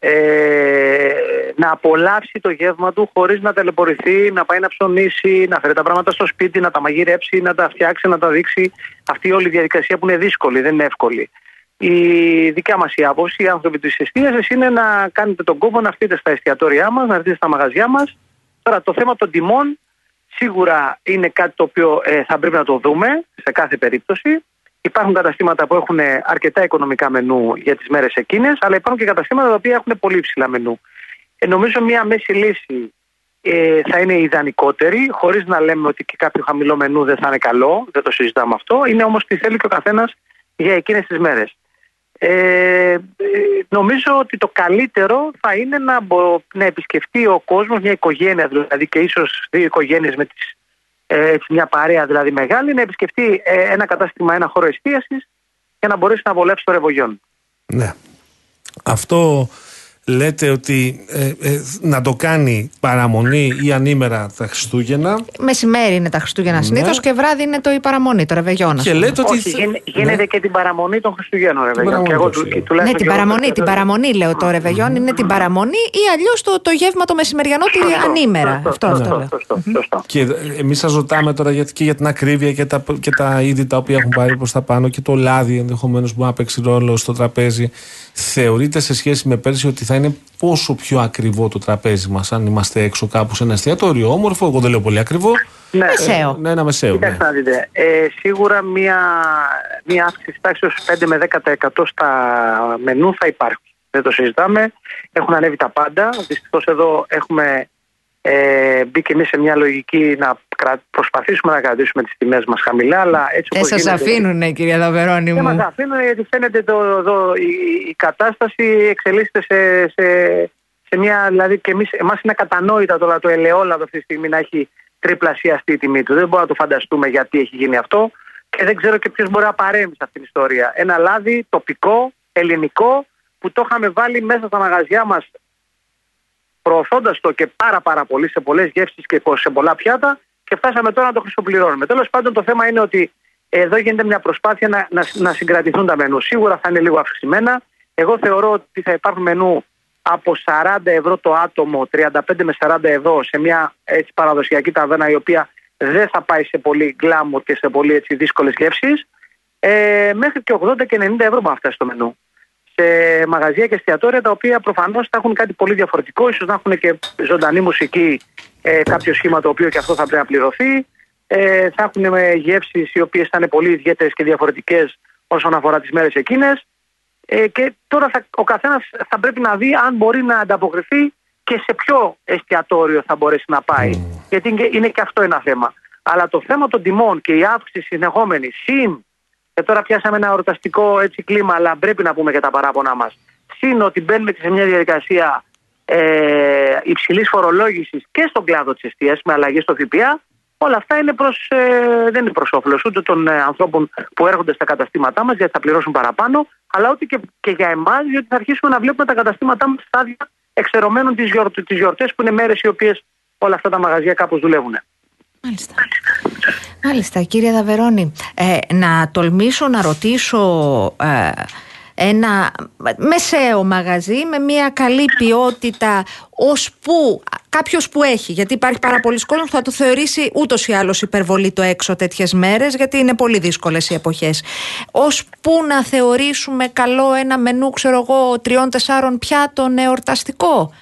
Ε, να απολαύσει το γεύμα του χωρίς να ταλαιπωρηθεί, να πάει να ψωνίσει, να φέρει τα πράγματα στο σπίτι, να τα μαγειρέψει, να τα φτιάξει, να τα δείξει. Αυτή όλη η διαδικασία που είναι δύσκολη, δεν είναι εύκολη. Η δικιά μας η άποψη, οι άνθρωποι της εστίασης, είναι να κάνετε τον κόπο να έρθετε στα εστιατόρια μας, να έρθετε στα μαγαζιά μας. Τώρα, το θέμα των τιμών σίγουρα είναι κάτι το οποίο ε, θα πρέπει να το δούμε σε κάθε περίπτωση. Υπάρχουν καταστήματα που έχουν αρκετά οικονομικά μενού για τις μέρες εκείνες, αλλά υπάρχουν και καταστήματα τα οποία έχουν πολύ υψηλά μενού. Ε, νομίζω μια μέση λύση ε, θα είναι ιδανικότερη, χωρίς να λέμε ότι και κάποιο χαμηλό μενού δεν θα είναι καλό, δεν το συζητάμε αυτό. Είναι όμως τι θέλει και ο καθένας για εκείνες τις μέρες. Ε, ε, νομίζω ότι το καλύτερο θα είναι να, μπο- να επισκεφτεί ο κόσμος μια οικογένεια δηλαδή και ίσως δύο οικογένειες με τις, ε, έτσι, μια παρέα δηλαδή μεγάλη να επισκεφτεί ε, ένα κατάστημα, ένα χώρο εστίασης για να μπορέσει να βολέψει το ρεβογιόν. Ναι. Αυτό λέτε ότι ε, ε, να το κάνει παραμονή ή ανήμερα τα Χριστούγεννα Μεσημέρι είναι τα Χριστούγεννα Ναι. συνήθως και βράδυ είναι το η παραμονή, το ρεβεγιόν. ας και πούμε. λέτε ότι... Όχι, γίνε- γίνεται Ναι. και την παραμονή των Χριστουγέννων ρεβογιόν. παραμονή Και εγώ των του- Χριστουγέννων. Ναι, τουλάχιστον την και εγώ παραμονή, το- την παραμονή λέω το ρεβεγιόν είναι την παραμονή ή αλλιώς το, το γεύμα το μεσημεριανό τη Σωστό, ανήμερα. σωστό, Αυτό, σωστό, αυτό λέω. σωστό, σωστό. Και εμείς σας ρωτάμε τώρα γιατί και για την ακρίβεια και τα, και τα είδη τα οποία έχουν πάρει προς τα πάνω και το λάδι ενδεχομένως μπορεί να παίξει ρόλο στο τραπέζι. Θεωρείτε σε σχέση με πέρσι ότι θα είναι πόσο πιο ακριβό το τραπέζι μας, αν είμαστε έξω κάπου σε ένα εστιατόριο όμορφο, εγώ δεν λέω πολύ ακριβό. Ναι. Μεσαίο. Ναι, ένα μεσαίο. Ναι. Κοιτάξτε να δείτε. Ε, σίγουρα μια, μια αύξηση τάξης 5 με 10% στα μενού θα υπάρχει. Δεν το συζητάμε. Έχουν ανέβει τα πάντα. Δυστυχώς εδώ έχουμε ε, μπει και εμείς σε μια λογική να κρα- προσπαθήσουμε να κρατήσουμε τις τιμές μας χαμηλά. Αλλά έτσι Δεν όπως σας γίνεται- αφήνουν, κυρία Δαβερόνη δεν μου. μας αφήνουν γιατί φαίνεται το, εδώ, η, η κατάσταση εξελίσσεται σε, σε, σε μια. Δηλαδή και εμείς, εμάς είναι ακατανόητα τώρα το ελαιόλαδο αυτή τη στιγμή να έχει τριπλασιαστεί η τιμή του. Δεν μπορούμε να το φανταστούμε γιατί έχει γίνει αυτό και δεν ξέρω και ποιος μπορεί να παρέμβει σε αυτήν την ιστορία. Ένα λάδι τοπικό, ελληνικό, που το είχαμε βάλει μέσα στα μαγαζιά μας προωθώντας το και πάρα πάρα πολύ σε πολλές γεύσεις και σε πολλά πιάτα και φτάσαμε τώρα να το χρυσοπληρώνουμε. Τέλος πάντων, το θέμα είναι ότι εδώ γίνεται μια προσπάθεια να, να, να συγκρατηθούν τα μενού. Σίγουρα θα είναι λίγο αυξημένα. Εγώ θεωρώ ότι θα υπάρχουν μενού από 40 ευρώ το άτομο, 35 με 40 ευρώ σε μια έτσι, παραδοσιακή ταβέρνα η οποία δεν θα πάει σε πολύ γκλάμουρ και σε πολύ έτσι, δύσκολες γεύσεις ε, μέχρι και 80 και 90 ευρώ μπορεί να φτάσει το μενού σε μαγαζιά και εστιατόρια τα οποία προφανώς θα έχουν κάτι πολύ διαφορετικό, ίσως να έχουν και ζωντανή μουσική, ε, κάποιο σχήμα το οποίο και αυτό θα πρέπει να πληρωθεί. Ε, θα έχουν γεύσεις οι οποίες θα είναι πολύ ιδιαίτερες και διαφορετικές όσον αφορά τις μέρες εκείνες. Ε, και τώρα θα, ο καθένας θα πρέπει να δει αν μπορεί να ανταποκριθεί και σε ποιο εστιατόριο θα μπορέσει να πάει. Γιατί είναι και, είναι και αυτό ένα θέμα. Αλλά το θέμα των τιμών και η αύξηση συνεχόμενη, συν και τώρα πιάσαμε ένα εορταστικό έτσι κλίμα, αλλά πρέπει να πούμε και τα παράπονα μας. Συν ότι μπαίνουμε και σε μια διαδικασία ε, υψηλής φορολόγησης και στον κλάδο της εστίας με αλλαγή στο ΦΠΑ, όλα αυτά είναι προς, ε, δεν είναι προς όφελος ούτε των ε, ανθρώπων που έρχονται στα καταστήματά μας γιατί θα πληρώσουν παραπάνω, αλλά ούτε και, και για εμάς, διότι θα αρχίσουμε να βλέπουμε τα καταστήματά μας στάδια εξαιρωμένων τι γιορ, τις γιορτές που είναι μέρες οι οποίες όλα αυτά τα μαγαζιά κάπως δουλεύουν. Μάλιστα. Μάλιστα, κύριε Δαβερόνη. Ε, να τολμήσω να ρωτήσω ε, ένα μεσαίο μαγαζί με μια καλή ποιότητα ως που κάποιος που έχει, γιατί υπάρχει πάρα πολλοί κόσμος που θα το θεωρήσει ούτως ή άλλως υπερβολή το έξω τέτοιες μέρες γιατί είναι πολύ δύσκολες οι εποχές. Ως που να θεωρήσουμε καλό ένα μενού, ξέρω εγώ, τριών-τεσσάρων πιάτων εορταστικό;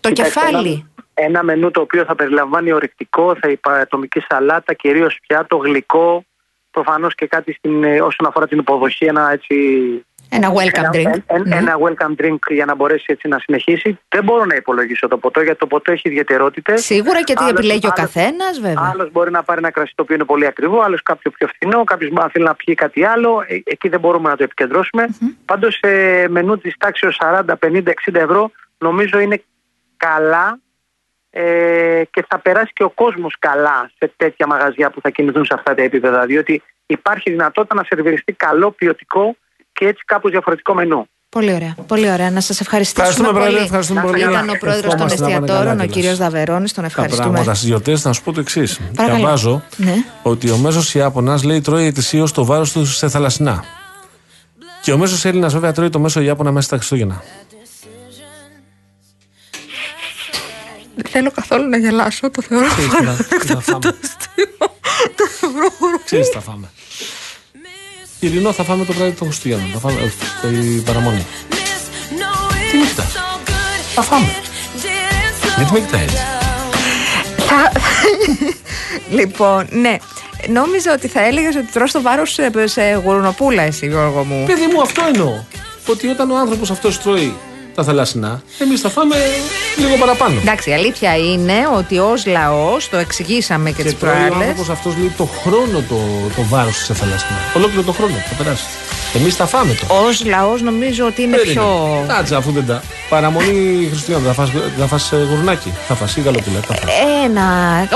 Το Κοιτάξτε, κεφάλι. Ένα, ένα μενού το οποίο θα περιλαμβάνει ορεικτικό, θα υπάρχει ατομική σαλάτα, κυρίως πιάτο, γλυκό, προφανώς και κάτι στην, ε, όσον αφορά την υποδοχή, ένα έτσι Ένα welcome ένα, drink. ε- Ναι. ένα welcome drink για να μπορέσει έτσι να συνεχίσει. Δεν μπορώ να υπολογίσω το ποτό γιατί το ποτό έχει ιδιαιτερότητες. Σίγουρα και τι επιλέγει ο καθένας, βέβαια. Άλλος μπορεί να πάρει ένα κρασί το οποίο είναι πολύ ακριβό, άλλος κάποιο πιο φθηνό, κάποιος μπορεί να θέλει να πιει κάτι άλλο. Ε, εκεί δεν μπορούμε να το επικεντρώσουμε. Πάντως, σε μενού της τάξης 40, 50, 60 ευρώ νομίζω είναι καλά ε, και θα περάσει και ο κόσμος καλά σε τέτοια μαγαζιά που θα κινηθούν σε αυτά τα επίπεδα. Διότι υπάρχει δυνατότητα να σερβιριστεί καλό, ποιοτικό και έτσι κάπως διαφορετικό μενού. Πολύ ωραία. Πολύ ωραία. Να σας ευχαριστήσουμε Ευχαριστούμε, πολύ. Πρόεδρε, ευχαριστούμε πολύ. Ήταν ο πρόεδρος των Ευχόμαστε να πάνε καλά εστιατόρων, ο κιόλας. κύριος Δαβερόνη. Τον Τα ευχαριστούμε. πράγματα στις γιορτές, να σου πω το εξής. Παρακαλώ. Διαβάζω Ναι. ότι ο μέσος Ιάπωνας λέει τρώει ετησίως το βάρος του σε θαλασσινά. Και ο μέσος Έλληνας βέβαια τρώει το μέσο Ιάπωνα μέσα στα Χριστούγεννα. Δεν θέλω καθόλου να γελάσω. Το θεωρώ Ξέρεις τι θα- τι θα φάμε. Ξέρεις τι θα φάμε. Ειρηνό θα φάμε το βράδυ των Χριστουγέννων. Θα φάμε ε, η παραμονή. Τι με κοιτάς; Θα φάμε. Γιατί με κοιτάει; Θα... λοιπόν, ναι. Νόμιζα ότι θα έλεγες ότι τρως το βάρος σε, σε γουρνοπούλα, εσύ, Γιώργο μου. Παιδί μου, αυτό εννοώ. Ότι όταν ο άνθρωπος αυτός τρώει τα θαλάσσινα, εμείς θα φάμε λίγο παραπάνω. Εντάξει, η αλήθεια είναι ότι ως λαός, το εξηγήσαμε και, Και τις τρώει ο προάλλες. άνθρωπο αυτός λέει το χρόνο το, το βάρος σε θαλάσσινα. Ολόκληρο το χρόνο θα περάσει. Εμείς θα φάμε το. Ω λαός, νομίζω ότι είναι πιο. Κάτσε αφού δεν τα. Παραμονή Χριστουγέννων. Θα φας, θα φας ε, γουρνάκι. Θα φας ή γαλοπούλα. Θα φας. Ένα.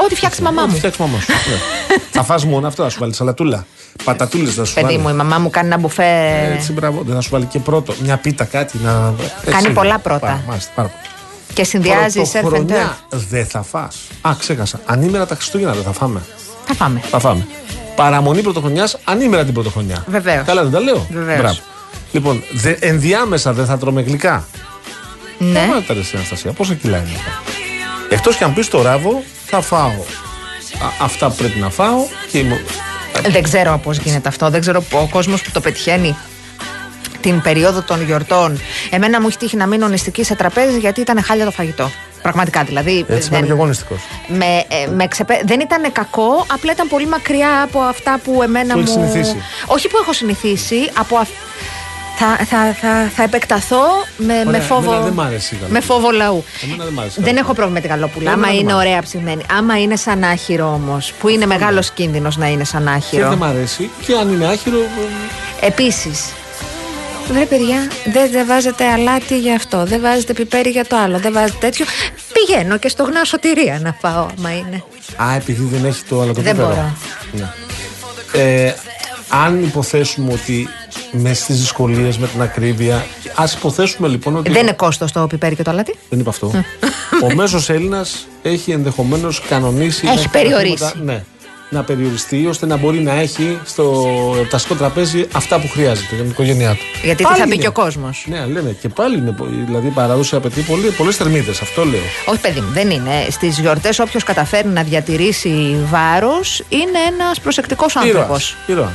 Ό,τι φτιάξεις η μαμά Ό,τι μου. φτιάξεις η μαμά σου. ναι. θα φας μόνο αυτό, θα σου βάλει σαλατούλα. Πατατούλες θα σου Παιδί βάλει. μου, η μαμά μου κάνει ένα μπουφέ. Έτσι, μπράβο. Δεν θα σου βάλει και πρώτο. Μια πίτα κάτι να. Κάνει Έτσι, πολλά ναι. πρώτα. Πάρα, μάλιστα, πάρα πολύ. Και συνδυάζεις surf and turf. Πρωτοχρονιά δεν θα φας. Α, ξέχασα. Ανήμερα τα Χριστούγεννα δεν θα φάμε. Θα φάμε. Θα φάμε. Παραμονή πρωτοχρονιάς, ανήμερα την πρωτοχρονιά. Βεβαίως. Καλά, δεν τα λέω. Βεβαίως. Μπράβο. Λοιπόν, δε, ενδιάμεσα δεν θα τρώμε γλυκά. Ναι. Σταμάτα, ρε, εσύ, Αναστασία, πόσα κιλά είναι αυτά; Εκτός και αν πεις το ράβο, θα φάω α, αυτά που πρέπει να φάω και είμαι. Δεν ξέρω πώς γίνεται αυτό. Δεν ξέρω ο κόσμος που το πετυχαίνει την περίοδο των γιορτών. Εμένα μου έχει τύχει να μείνω νηστική σε τραπέζι γιατί ήταν χάλια το φαγητό. Πραγματικά δηλαδή. Έτσι είμαι και εγώ νηστικός. με, ε, με ξεπε... Δεν ήταν κακό, απλά ήταν πολύ μακριά από αυτά που εμένα Που μου. έχεις συνηθίσει. Όχι που έχω συνηθίσει, από αυ... θα, θα, θα, θα επεκταθώ με, με Ωραία, φόβο. εμένα δεν μ' αρέσει η γαλοπούλα. με φόβο λαού. Εμένα δεν μ' αρέσει η Δεν γαλοπούλα. έχω πρόβλημα με τη γαλοπούλα. Εμένα Άμα δεν μ' είναι αρέσει. ωραία ψημένη. Άμα είναι σαν άχυρο όμως, που είναι μεγάλος κίνδυνος να είναι σαν Και άχυρο. δεν μ' αρέσει και αν είναι άχυρο. ε, Επίσης. Βρε παιδιά, δεν, δεν βάζετε αλάτι για αυτό, δεν βάζετε πιπέρι για το άλλο, δεν βάζετε τέτοιο. Πηγαίνω και στο γνάσο τυρία να φάω, άμα είναι. Α, επειδή δεν έχει το άλλο το Δεν πίπερο. μπορώ. Ναι. Ε, αν υποθέσουμε ότι μες στις δυσκολίες, με την ακρίβεια. Α υποθέσουμε λοιπόν ότι. Δεν είναι κόστος το πιπέρι και το αλάτι. Δεν είπα αυτό. Ο μέσος Έλληνας έχει ενδεχομένως κανονίσει. Έχει να- περιορίσει. να- Ναι. Να περιοριστεί ώστε να μπορεί να έχει στο τασικό τραπέζι αυτά που χρειάζεται για την οικογένειά του. Γιατί τι Πάλι θα πει είναι. και ο κόσμος; Ναι, λέμε και πάλι είναι. πο- Δηλαδή η παράδοση απαιτεί πολλές θερμίδες. Αυτό λέω. Όχι, παιδί μου, δεν είναι. Στις γιορτές, όποιος καταφέρει να διατηρήσει βάρος είναι ένας προσεκτικός άνθρωπος. Ήρωας.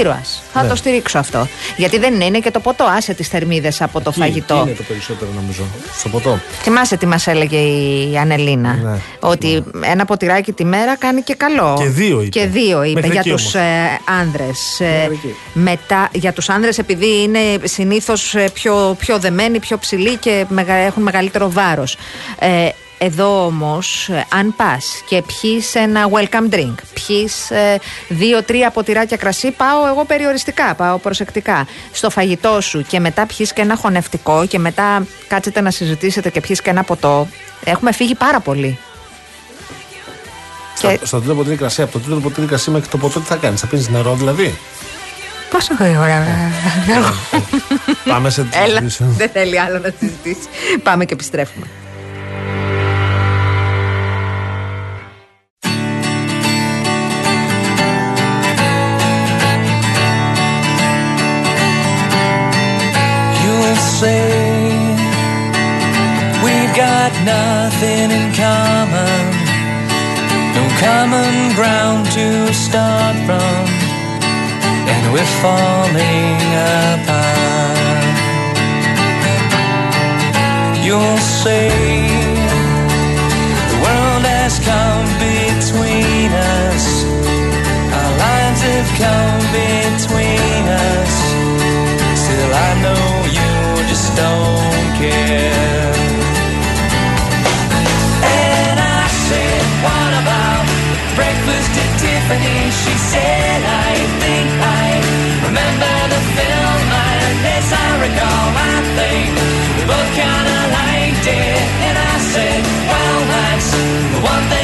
Ήρωας. Θα Ναι. το στηρίξω αυτό. Γιατί δεν είναι, είναι και το ποτό. Άσε τις θερμίδες από το φαγητό. Είναι το περισσότερο νομίζω. Στο ποτό. Θυμάσαι τι μας έλεγε η Ανελίνα. Ναι, ότι ένα ποτηράκι τη μέρα κάνει και καλό. Και δύο είπε. Και δύο είπε Μέχρι για εκεί τους όμως. ε, άνδρες. Ε, Μέχρι εκεί. μετά, για τους άνδρες επειδή είναι συνήθως πιο, πιο δεμένοι, πιο ψηλοί και μεγα- έχουν μεγαλύτερο βάρος. Ε, εδώ όμως, ε, αν πας και πιείς ένα welcome drink, πιείς ε, δύο-τρία ποτηράκια κρασί, πάω εγώ περιοριστικά, πάω προσεκτικά στο φαγητό σου και μετά πιείς και ένα χωνευτικό και μετά κάτσετε να συζητήσετε και πιείς και ένα ποτό, έχουμε φύγει πάρα πολύ. Στα, Και- στο τρίτο ποτήρι κρασί, από το τρίτο ποτήρι κρασί μέχρι το ποτό τι θα κάνεις, θα πίνεις νερό δηλαδή; Πόσο γρήγορα. Πάμε σε Έλα, συζήτηση. δεν θέλει άλλο να συζητήσει. Πάμε και επιστρέφουμε. You'll say we've got nothing in common, no common ground to start from, and we're falling apart. You'll say the world has come between us, our lines have come I recall, I think we both kinda liked it. And I said, well, that's the one thing.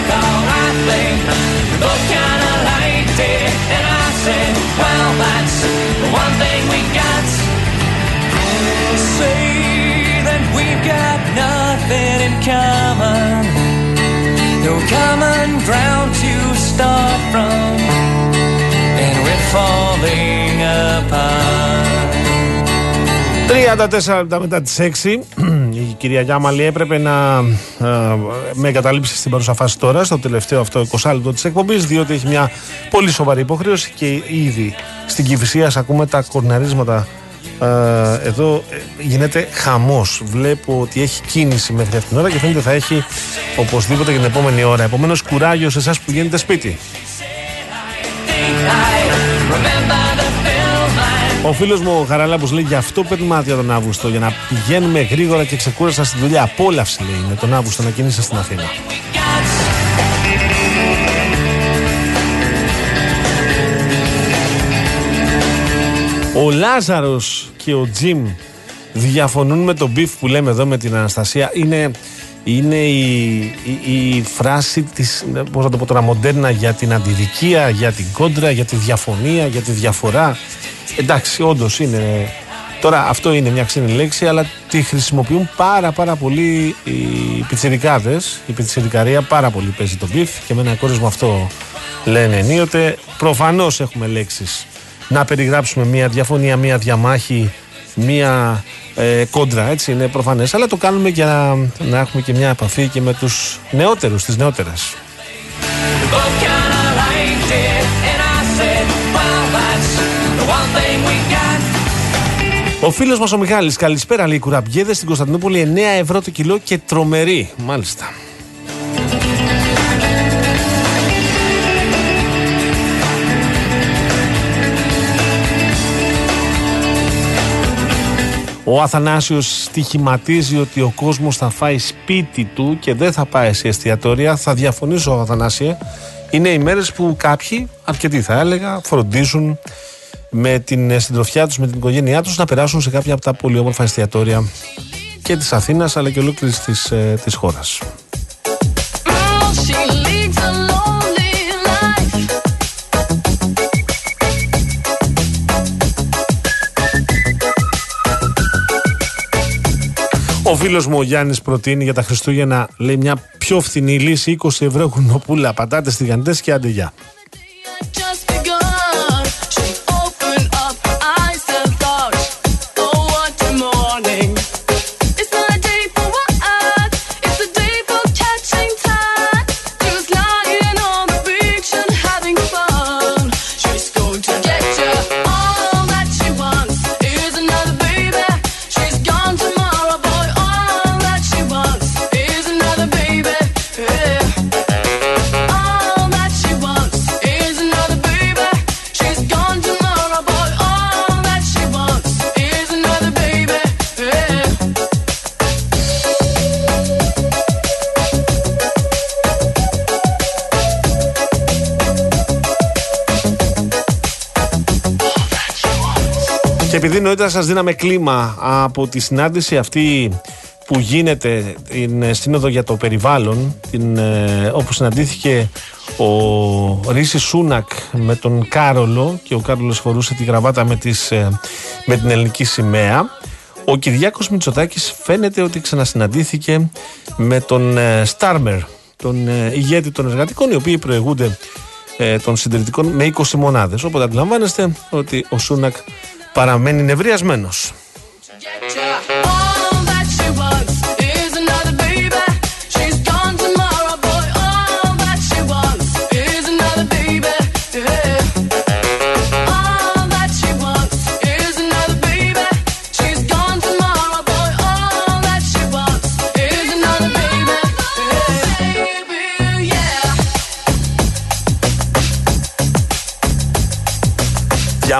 miracle, I think. Both kinda liked it, and I said, well, that's the one thing we got. They say that we've got nothing in common, no common ground to start from, and we're falling apart. 34 μετά τις 6 κυρία Γιάμαλη έπρεπε να ε, με εγκαταλείψεις στην παρούσα φάση τώρα, στο τελευταίο αυτό 20 λεπτό της εκπομπής, διότι έχει μια πολύ σοβαρή υποχρέωση και ήδη στην Κυφυσία ακούμε τα κορναρίσματα. Ε, εδώ ε, γίνεται χαμός. Βλέπω ότι έχει κίνηση μέχρι αυτήν την ώρα και φαίνεται θα έχει οπωσδήποτε για την επόμενη ώρα. Επομένως, κουράγιο σε εσάς που γίνετε σπίτι. Ο φίλος μου ο Χαραλάμπος λέει: Γι' αυτό παίρνουμε άδεια τον Αύγουστο. Για να πηγαίνουμε γρήγορα και ξεκούραστα στη δουλειά. Απόλαυση λέει με τον Αύγουστο να κινείσαι στην Αθήνα. Ο Λάζαρος και ο Τζιμ διαφωνούν με τον μπιφ που λέμε εδώ με την Αναστασία. Είναι, είναι η, η, η φράση της, πώς να το πω τώρα, μοντέρνα για την αντιδικία, για την κόντρα, για τη διαφωνία, για τη διαφορά. Εντάξει, όντως είναι. Τώρα αυτό είναι μια ξένη λέξη, αλλά τη χρησιμοποιούν πάρα πάρα πολύ οι πιτσιρικάδες. Η πιτσιρικαρία πάρα πολύ παίζει τον μπιφ και με ένα χώρισμα αυτό λένε ενίοτε. Προφανώς έχουμε λέξεις να περιγράψουμε μια διαφωνία, μια διαμάχη, μια ε, κόντρα, έτσι είναι προφανές. Αλλά το κάνουμε για να, να έχουμε και μια επαφή και με τους νεότερους, τις νεότερες. Both Ο φίλος μας ο Μιχάλης, καλησπέρα λέει κουραμπιέδες στην Κωνσταντινούπολη 9 ευρώ το κιλό και τρομερή. Μάλιστα. Ο Αθανάσιος στοιχηματίζει ότι ο κόσμος θα φάει σπίτι του και δεν θα πάει σε εστιατόρια. Θα διαφωνήσω, Αθανάσιε. Είναι οι μέρες που κάποιοι, αρκετοί θα έλεγα, φροντίζουν με την ε, συντροφιά τους, με την οικογένειά τους να περάσουν σε κάποια από τα πολύ όμορφα εστιατόρια και της Αθήνας αλλά και ολόκληρης της, ε, της χώρας. She leads a lonely life. Ο φίλος μου ο Γιάννης προτείνει για τα Χριστούγεννα λέει μια πιο φθηνή λύση 20 ευρώ γουνοπούλα, πατάτες, τηγανιτές και άντε Και επειδή νωρίτερα σας δίναμε κλίμα από τη συνάντηση αυτή που γίνεται την ε, Σύνοδο για το Περιβάλλον, την, ε, όπου συναντήθηκε ο Ρίση Σούνακ με τον Κάρολο και ο Κάρολος φορούσε τη γραβάτα με, τις, ε, με την ελληνική σημαία. Ο Κυριάκος Μητσοτάκης φαίνεται ότι ξανασυναντήθηκε με τον ε, Στάρμερ, τον ε, ηγέτη των εργατικών, οι οποίοι προηγούνται ε, των συντηρητικών με 20 μονάδες. Οπότε αντιλαμβάνεστε ότι ο Σούνακ παραμένει νευριασμένος.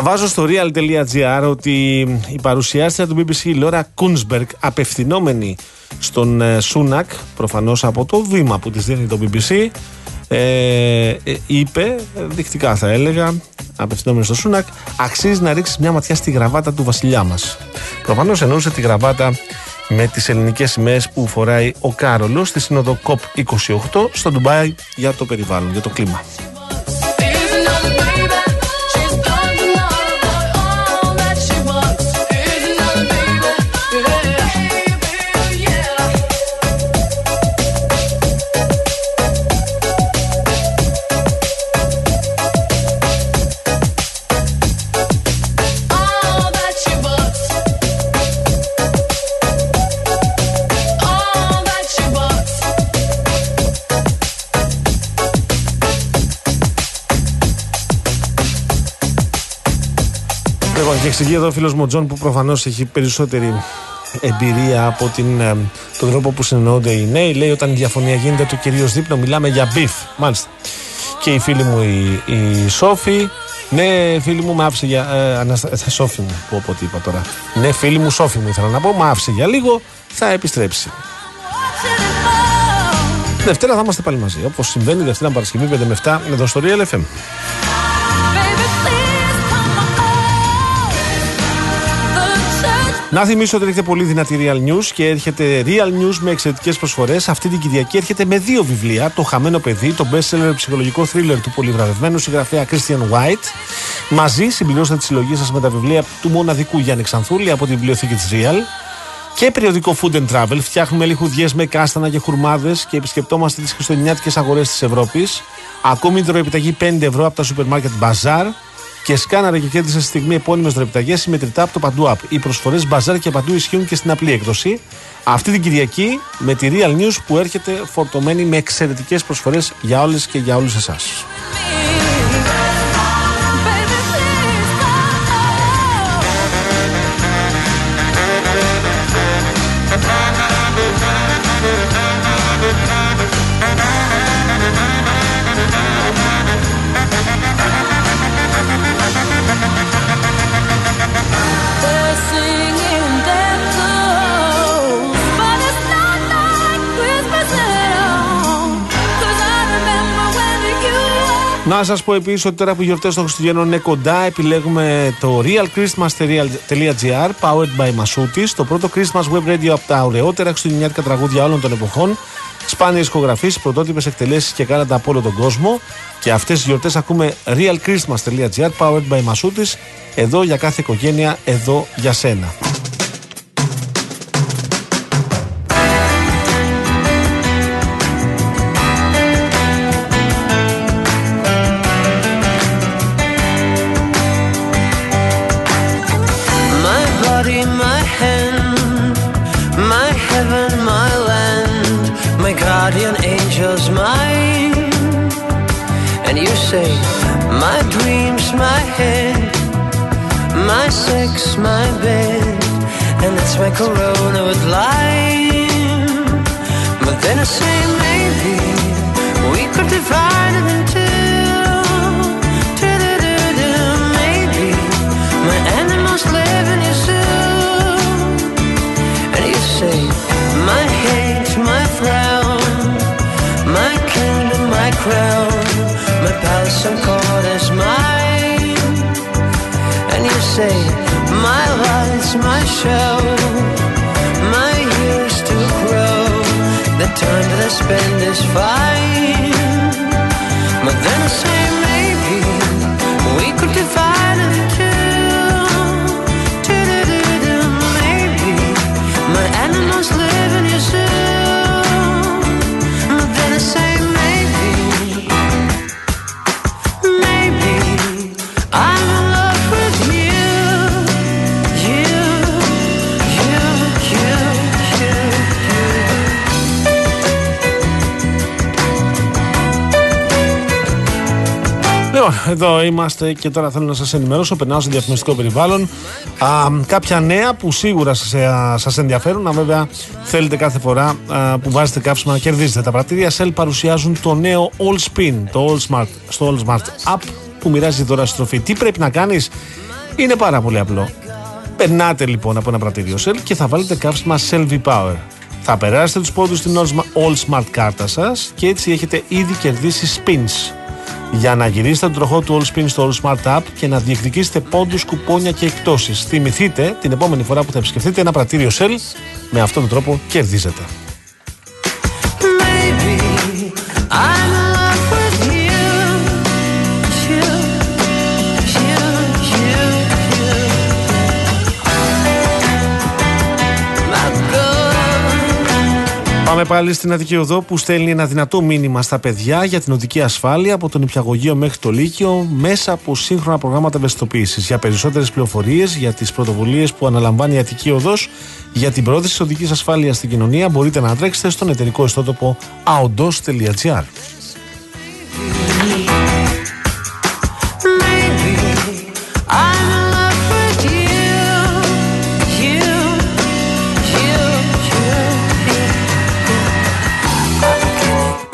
Διαβάζω στο real.gr ότι η παρουσιάστρια του BBC, η Λόρα Κούνσμπεργκ, απευθυνόμενη στον ε, Σούνακ, προφανώς από το βήμα που της δίνει το BBC, ε, ε, είπε, ε, δεικτικά θα έλεγα, απευθυνόμενη στο Σούνακ, αξίζει να ρίξεις μια ματιά στη γραβάτα του βασιλιά μας. Προφανώς εννοούσε τη γραβάτα με τις ελληνικές σημαίες που φοράει ο Κάρολος στη σύνοδο COP28 στο Ντουμπάι για το περιβάλλον, για το κλίμα. Λοιπόν, και εξηγεί εδώ ο φίλος μου ο Τζον που προφανώς έχει περισσότερη εμπειρία από την, ε, τον τρόπο που συνεννοούνται οι νέοι. Λέει όταν η διαφωνία γίνεται το κυρίως δείπνο, μιλάμε για beef. Μάλιστα. Και η φίλη μου η, η Σόφη. Ναι, φίλη μου, με άφησε για. Ε, αναστα... ε, Σόφη μου, πω πω τι είπα τώρα. Ναι, φίλη μου, Σόφη μου ήθελα να πω. Με άφησε για λίγο, θα επιστρέψει. Δευτέρα θα είμαστε πάλι μαζί. Όπως συμβαίνει Δευτέρα Παρασκευή 5 με 7 εδώ στο Real FM. Να θυμίσω ότι έχετε πολύ δυνατή Real News και έρχεται Real News με εξαιρετικές προσφορές. Αυτή την Κυριακή έρχεται με δύο βιβλία. Το Χαμένο Παιδί, το best seller ψυχολογικό thriller του πολυβραβευμένου συγγραφέα Christian White. Μαζί συμπληρώστε τη συλλογή σας με τα βιβλία του μοναδικού Γιάννη Ξανθούλη από τη βιβλιοθήκη της Real. Και περιοδικό Food and Travel. Φτιάχνουμε λιχουδιές με κάστανα και χουρμάδες και επισκεπτόμαστε τις χριστουγεννιάτικες αγορές της Ευρώπης. Ακόμη δωροεπιταγή 5 ευρώ από τα σούπερ μάρκετ Bazaar και σκάναρε και κέρδισε στη στιγμή επώνυμες δωρεπιταγέ συμμετρητά από το Παντού App. Οι προσφορές μπαζάρ και παντού ισχύουν και στην απλή έκδοση. Αυτή την Κυριακή με τη Real News που έρχεται φορτωμένη με εξαιρετικές προσφορές για όλες και για όλους εσάς. Να σας πω επίσης ότι τώρα που οι γιορτές των Χριστουγέννων είναι κοντά, επιλέγουμε το realchristmas.gr powered by Masutis, το πρώτο Christmas web radio από τα ωραιότερα χριστουγεννιάτικα τραγούδια όλων των εποχών. Σπάνιες ηχογραφήσεις, πρωτότυπες εκτελέσεις και κάνατε από όλο τον κόσμο. Και αυτές τις γιορτές ακούμε realchristmas.gr powered by Masutis. Εδώ για κάθε οικογένεια, εδώ για σένα. My bed, and that's my corona with lime. But then I say, maybe we could divide it in two. Maybe my animals live in your zoo. And you say, my hate, my frown, my kingdom, my crown, my palace and court is mine. And you say, my lights, my show, my years to grow, the time that I spend is fine. Εδώ είμαστε και τώρα θέλω να σας ενημερώσω. Περνάω στο διαφημιστικό περιβάλλον. Α, κάποια νέα που σίγουρα σας σας ενδιαφέρουν. Α, βέβαια, θέλετε κάθε φορά α, που βάζετε κάψιμα να κερδίζετε. Τα πρατήρια Shell παρουσιάζουν το νέο All Spin, το All Smart, στο All Smart App που μοιράζει δώρα στροφή. Τι πρέπει να κάνεις, είναι πάρα πολύ απλό. Περνάτε λοιπόν από ένα πρατήριο Shell και θα βάλετε κάψιμα Shell V-Power. Θα περάσετε τους πόντους στην All Sma- All Smart κάρτα σας και έτσι έχετε ήδη κερδίσει spins. Για να γυρίσετε τον τροχό του All Spin στο All Smart App και να διεκδικήσετε πόντους, κουπόνια και εκτόσεις. Θυμηθείτε την επόμενη φορά που θα επισκεφτείτε ένα πρατήριο Shell, με αυτόν τον τρόπο κερδίζετε. Πάμε πάλι στην Αττική Οδό που στέλνει ένα δυνατό μήνυμα στα παιδιά για την οδική ασφάλεια από τον Υπηαγωγείο μέχρι το Λύκειο μέσα από σύγχρονα προγράμματα ευαισθητοποίησης. Για περισσότερες πληροφορίες για τις πρωτοβουλίες που αναλαμβάνει η Αττική Οδός για την πρόθεση της οδικής ασφάλειας στην κοινωνία μπορείτε να τρέξετε στον εταιρικό ιστότοπο aondos.gr.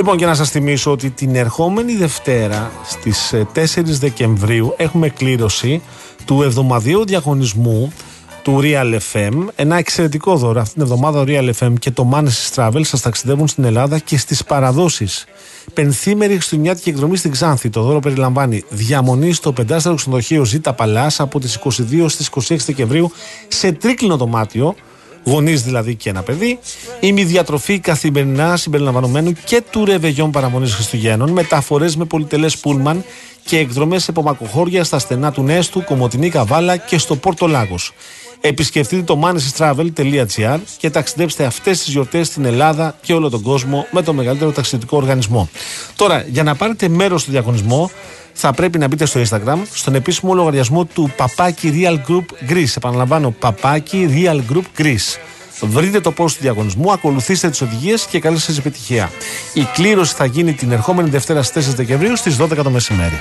Λοιπόν, και να σας θυμίσω ότι την ερχόμενη Δευτέρα στις 4 Δεκεμβρίου έχουμε κλήρωση του εβδομαδιαίου διαγωνισμού του Real FM. Ένα εξαιρετικό δώρο. Αυτή την εβδομάδα ο Real FM και το Manes Travel σας ταξιδεύουν στην Ελλάδα και στις παραδόσεις. Πενθήμερη Χριστουγεννιάτικη εκδρομή στην Ξάνθη. Το δώρο περιλαμβάνει διαμονή στο πεντάστερο ξενοδοχείο Ζήτα Παλάς από τις 22 στις 26 Δεκεμβρίου σε τρίκλινο δωμάτιο γονείς δηλαδή και ένα παιδί, ημιδιατροφή καθημερινά συμπεριλαμβανομένου και του ρεβεγιόν παραμονής Χριστουγέννων, μεταφορές με πολυτελές πούλμαν και εκδρομές σε πομακοχώρια στα στενά του Νέστου, Κομωτινή Καβάλα και στο Πόρτο Λάγος. Επισκεφτείτε το manesystravel.gr και ταξιδέψτε αυτές τις γιορτές στην Ελλάδα και όλο τον κόσμο με το μεγαλύτερο ταξιδιωτικό οργανισμό. Τώρα, για να πάρετε μέρος στο διαγωνισμό, θα πρέπει να μπείτε στο Instagram, στον επίσημο λογαριασμό του Παπάκι Real Group Greece. Επαναλαμβάνω, Παπάκι Real Group Greece. Βρείτε το post του διαγωνισμού, ακολουθήστε τις οδηγίες και καλή σας επιτυχία. Η κλήρωση θα γίνει την ερχόμενη Δευτέρα στις 4 Δεκεμβρίου στις 12 το μεσημέρι.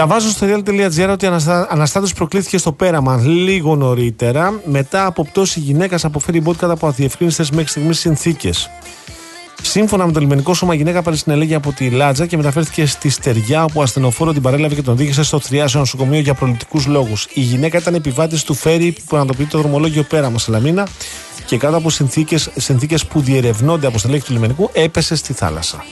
Διαβάζω στο real.gr ότι Αναστα... Αναστάτης προκλήθηκε στο πέραμα λίγο νωρίτερα. Μετά από πτώση γυναίκα αποφέρει μπότ από αδιευκρίνηστες μέχρι στιγμής συνθήκες. Σύμφωνα με το λιμενικό σώμα, η γυναίκα παρεσυνελέγει από τη Λάτζα και μεταφέρθηκε στη Στεριά, όπου ασθενοφόρο την παρέλαβε και τον οδήγησε στο θριάσιο νοσοκομείο για προληπτικούς λόγους. Η γυναίκα ήταν επιβάτης του φέρι που ανατοπεί το δρομολόγιο πέραμα Σαλαμίνα και κάτω από συνθήκες που διερευνώνται από στελέχη του λιμενικού έπεσε στη θάλασσα.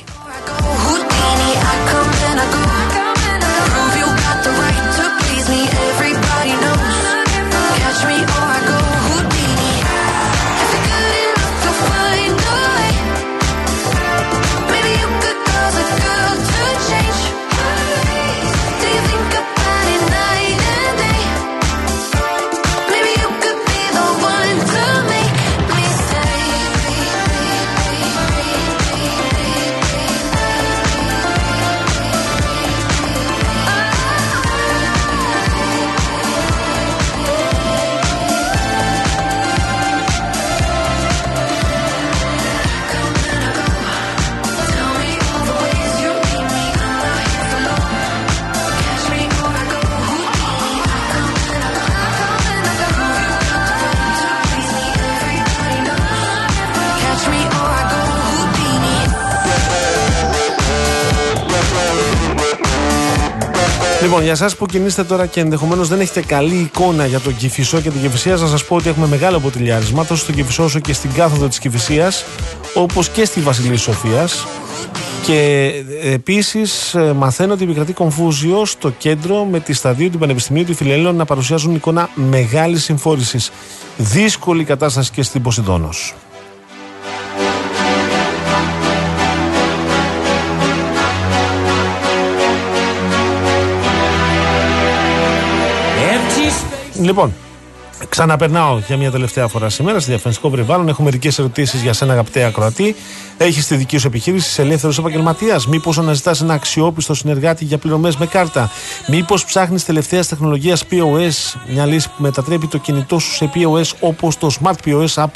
Λοιπόν, για εσάς που κινείστε τώρα και ενδεχομένως δεν έχετε καλή εικόνα για τον Κυφισό και την Κυφυσία, να σας πω ότι έχουμε μεγάλο ποτηλιάρισμα τόσο στον Κυφισό όσο και στην κάθοδο της Κυφυσία, όπως και στη Βασιλή Σοφίας. Και επίσης μαθαίνω ότι επικρατεί κομφούζιο στο κέντρο με τη σταδίου του Πανεπιστημίου του Φιλελέων να παρουσιάζουν εικόνα μεγάλης συμφόρησης. Δύσκολη κατάσταση και στην Ποσειδόνος. Λοιπόν, ξαναπερνάω για μια τελευταία φορά σήμερα στη διαφημιστικό περιβάλλον. Έχω μερικές ερωτήσεις για σένα, αγαπητέ Ακροατή. Έχεις τη δική σου επιχείρηση, είσαι ελεύθερος επαγγελματίας; Μήπως αναζητά ένα αξιόπιστο συνεργάτη για πληρωμές με κάρτα; Μήπως ψάχνεις τελευταίας τεχνολογίας POS, μια λύση που μετατρέπει το κινητό σου σε POS όπως το Smart POS App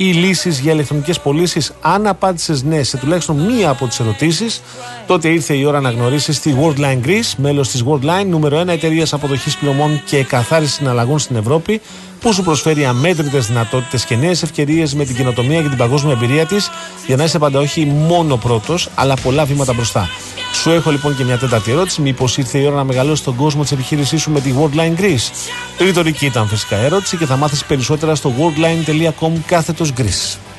ή λύσεις για ηλεκτρονικές πωλήσεις. Αν απάντησες ναι σε τουλάχιστον μία από τις ερωτήσεις, τότε ήρθε η ώρα να γνωρίσεις τη Worldline Greece, μέλος της Worldline, νούμερο 1 εταιρείας αποδοχής πληρωμών και καθάρισης συναλλαγών στην Ευρώπη, που σου προσφέρει αμέτρητες δυνατότητες και νέες ευκαιρίες με την κοινοτομία και την παγκόσμια εμπειρία της για να είσαι πάντα όχι μόνο πρώτος, αλλά πολλά βήματα μπροστά. Σου έχω λοιπόν και μια τέταρτη ερώτηση. Μήπως ήρθε η ώρα να μεγαλώσεις τον κόσμο της επιχείρησής σου με τη Worldline Greece; Ρητορική ήταν φυσικά ερώτηση και θα μάθεις περισσότερα στο worldline.com κάθετος Greece.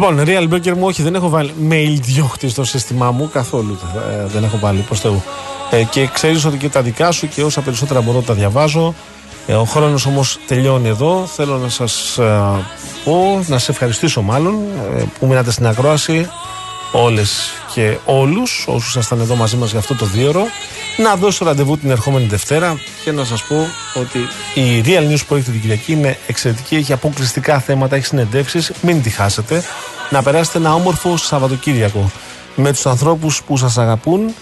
Λοιπόν, Real Burger μου, όχι, δεν έχω βάλει mail διώχτη στο σύστημά μου καθόλου. ε, δεν έχω βάλει προς Θεού. Ε, και ξέρεις ότι και τα δικά σου και όσα περισσότερα μπορώ τα διαβάζω. Ε, ο χρόνος όμως τελειώνει εδώ. Θέλω να σας πω, να σε ευχαριστήσω μάλλον ε, που μείνατε στην ακρόαση όλες και όλους όσους ήσασταν εδώ μαζί μας για αυτό το δίωρο. Να δώσω ραντεβού την ερχόμενη Δευτέρα και να σας πω ότι η Real News που έχετε την Κυριακή είναι εξαιρετική. Έχει αποκλειστικά θέματα, έχει συνεντεύξεις. Μην τη χάσετε. Να περάσετε ένα όμορφο Σαββατοκύριακο με τους ανθρώπους που σας αγαπούν.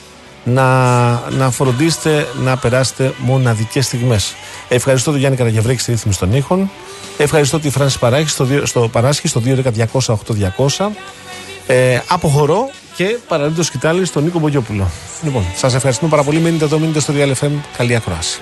Να, να φροντίσετε να περάσετε μοναδικές στιγμές. Ευχαριστώ τον Γιάννη Καραγευρέκη στη ρύθμιση των ήχων. Ευχαριστώ τη Φράνση Παράσχη στο, δύο- στο, Παράσχη στο 2.200.8.200. Ε, αποχωρώ και παραλύτω σκητάλη στον Νίκο Μπογιόπουλο. Λοιπόν, σας ευχαριστούμε πάρα πολύ. Μείνετε εδώ, μείνετε στο Real FM. Καλή ακρόαση.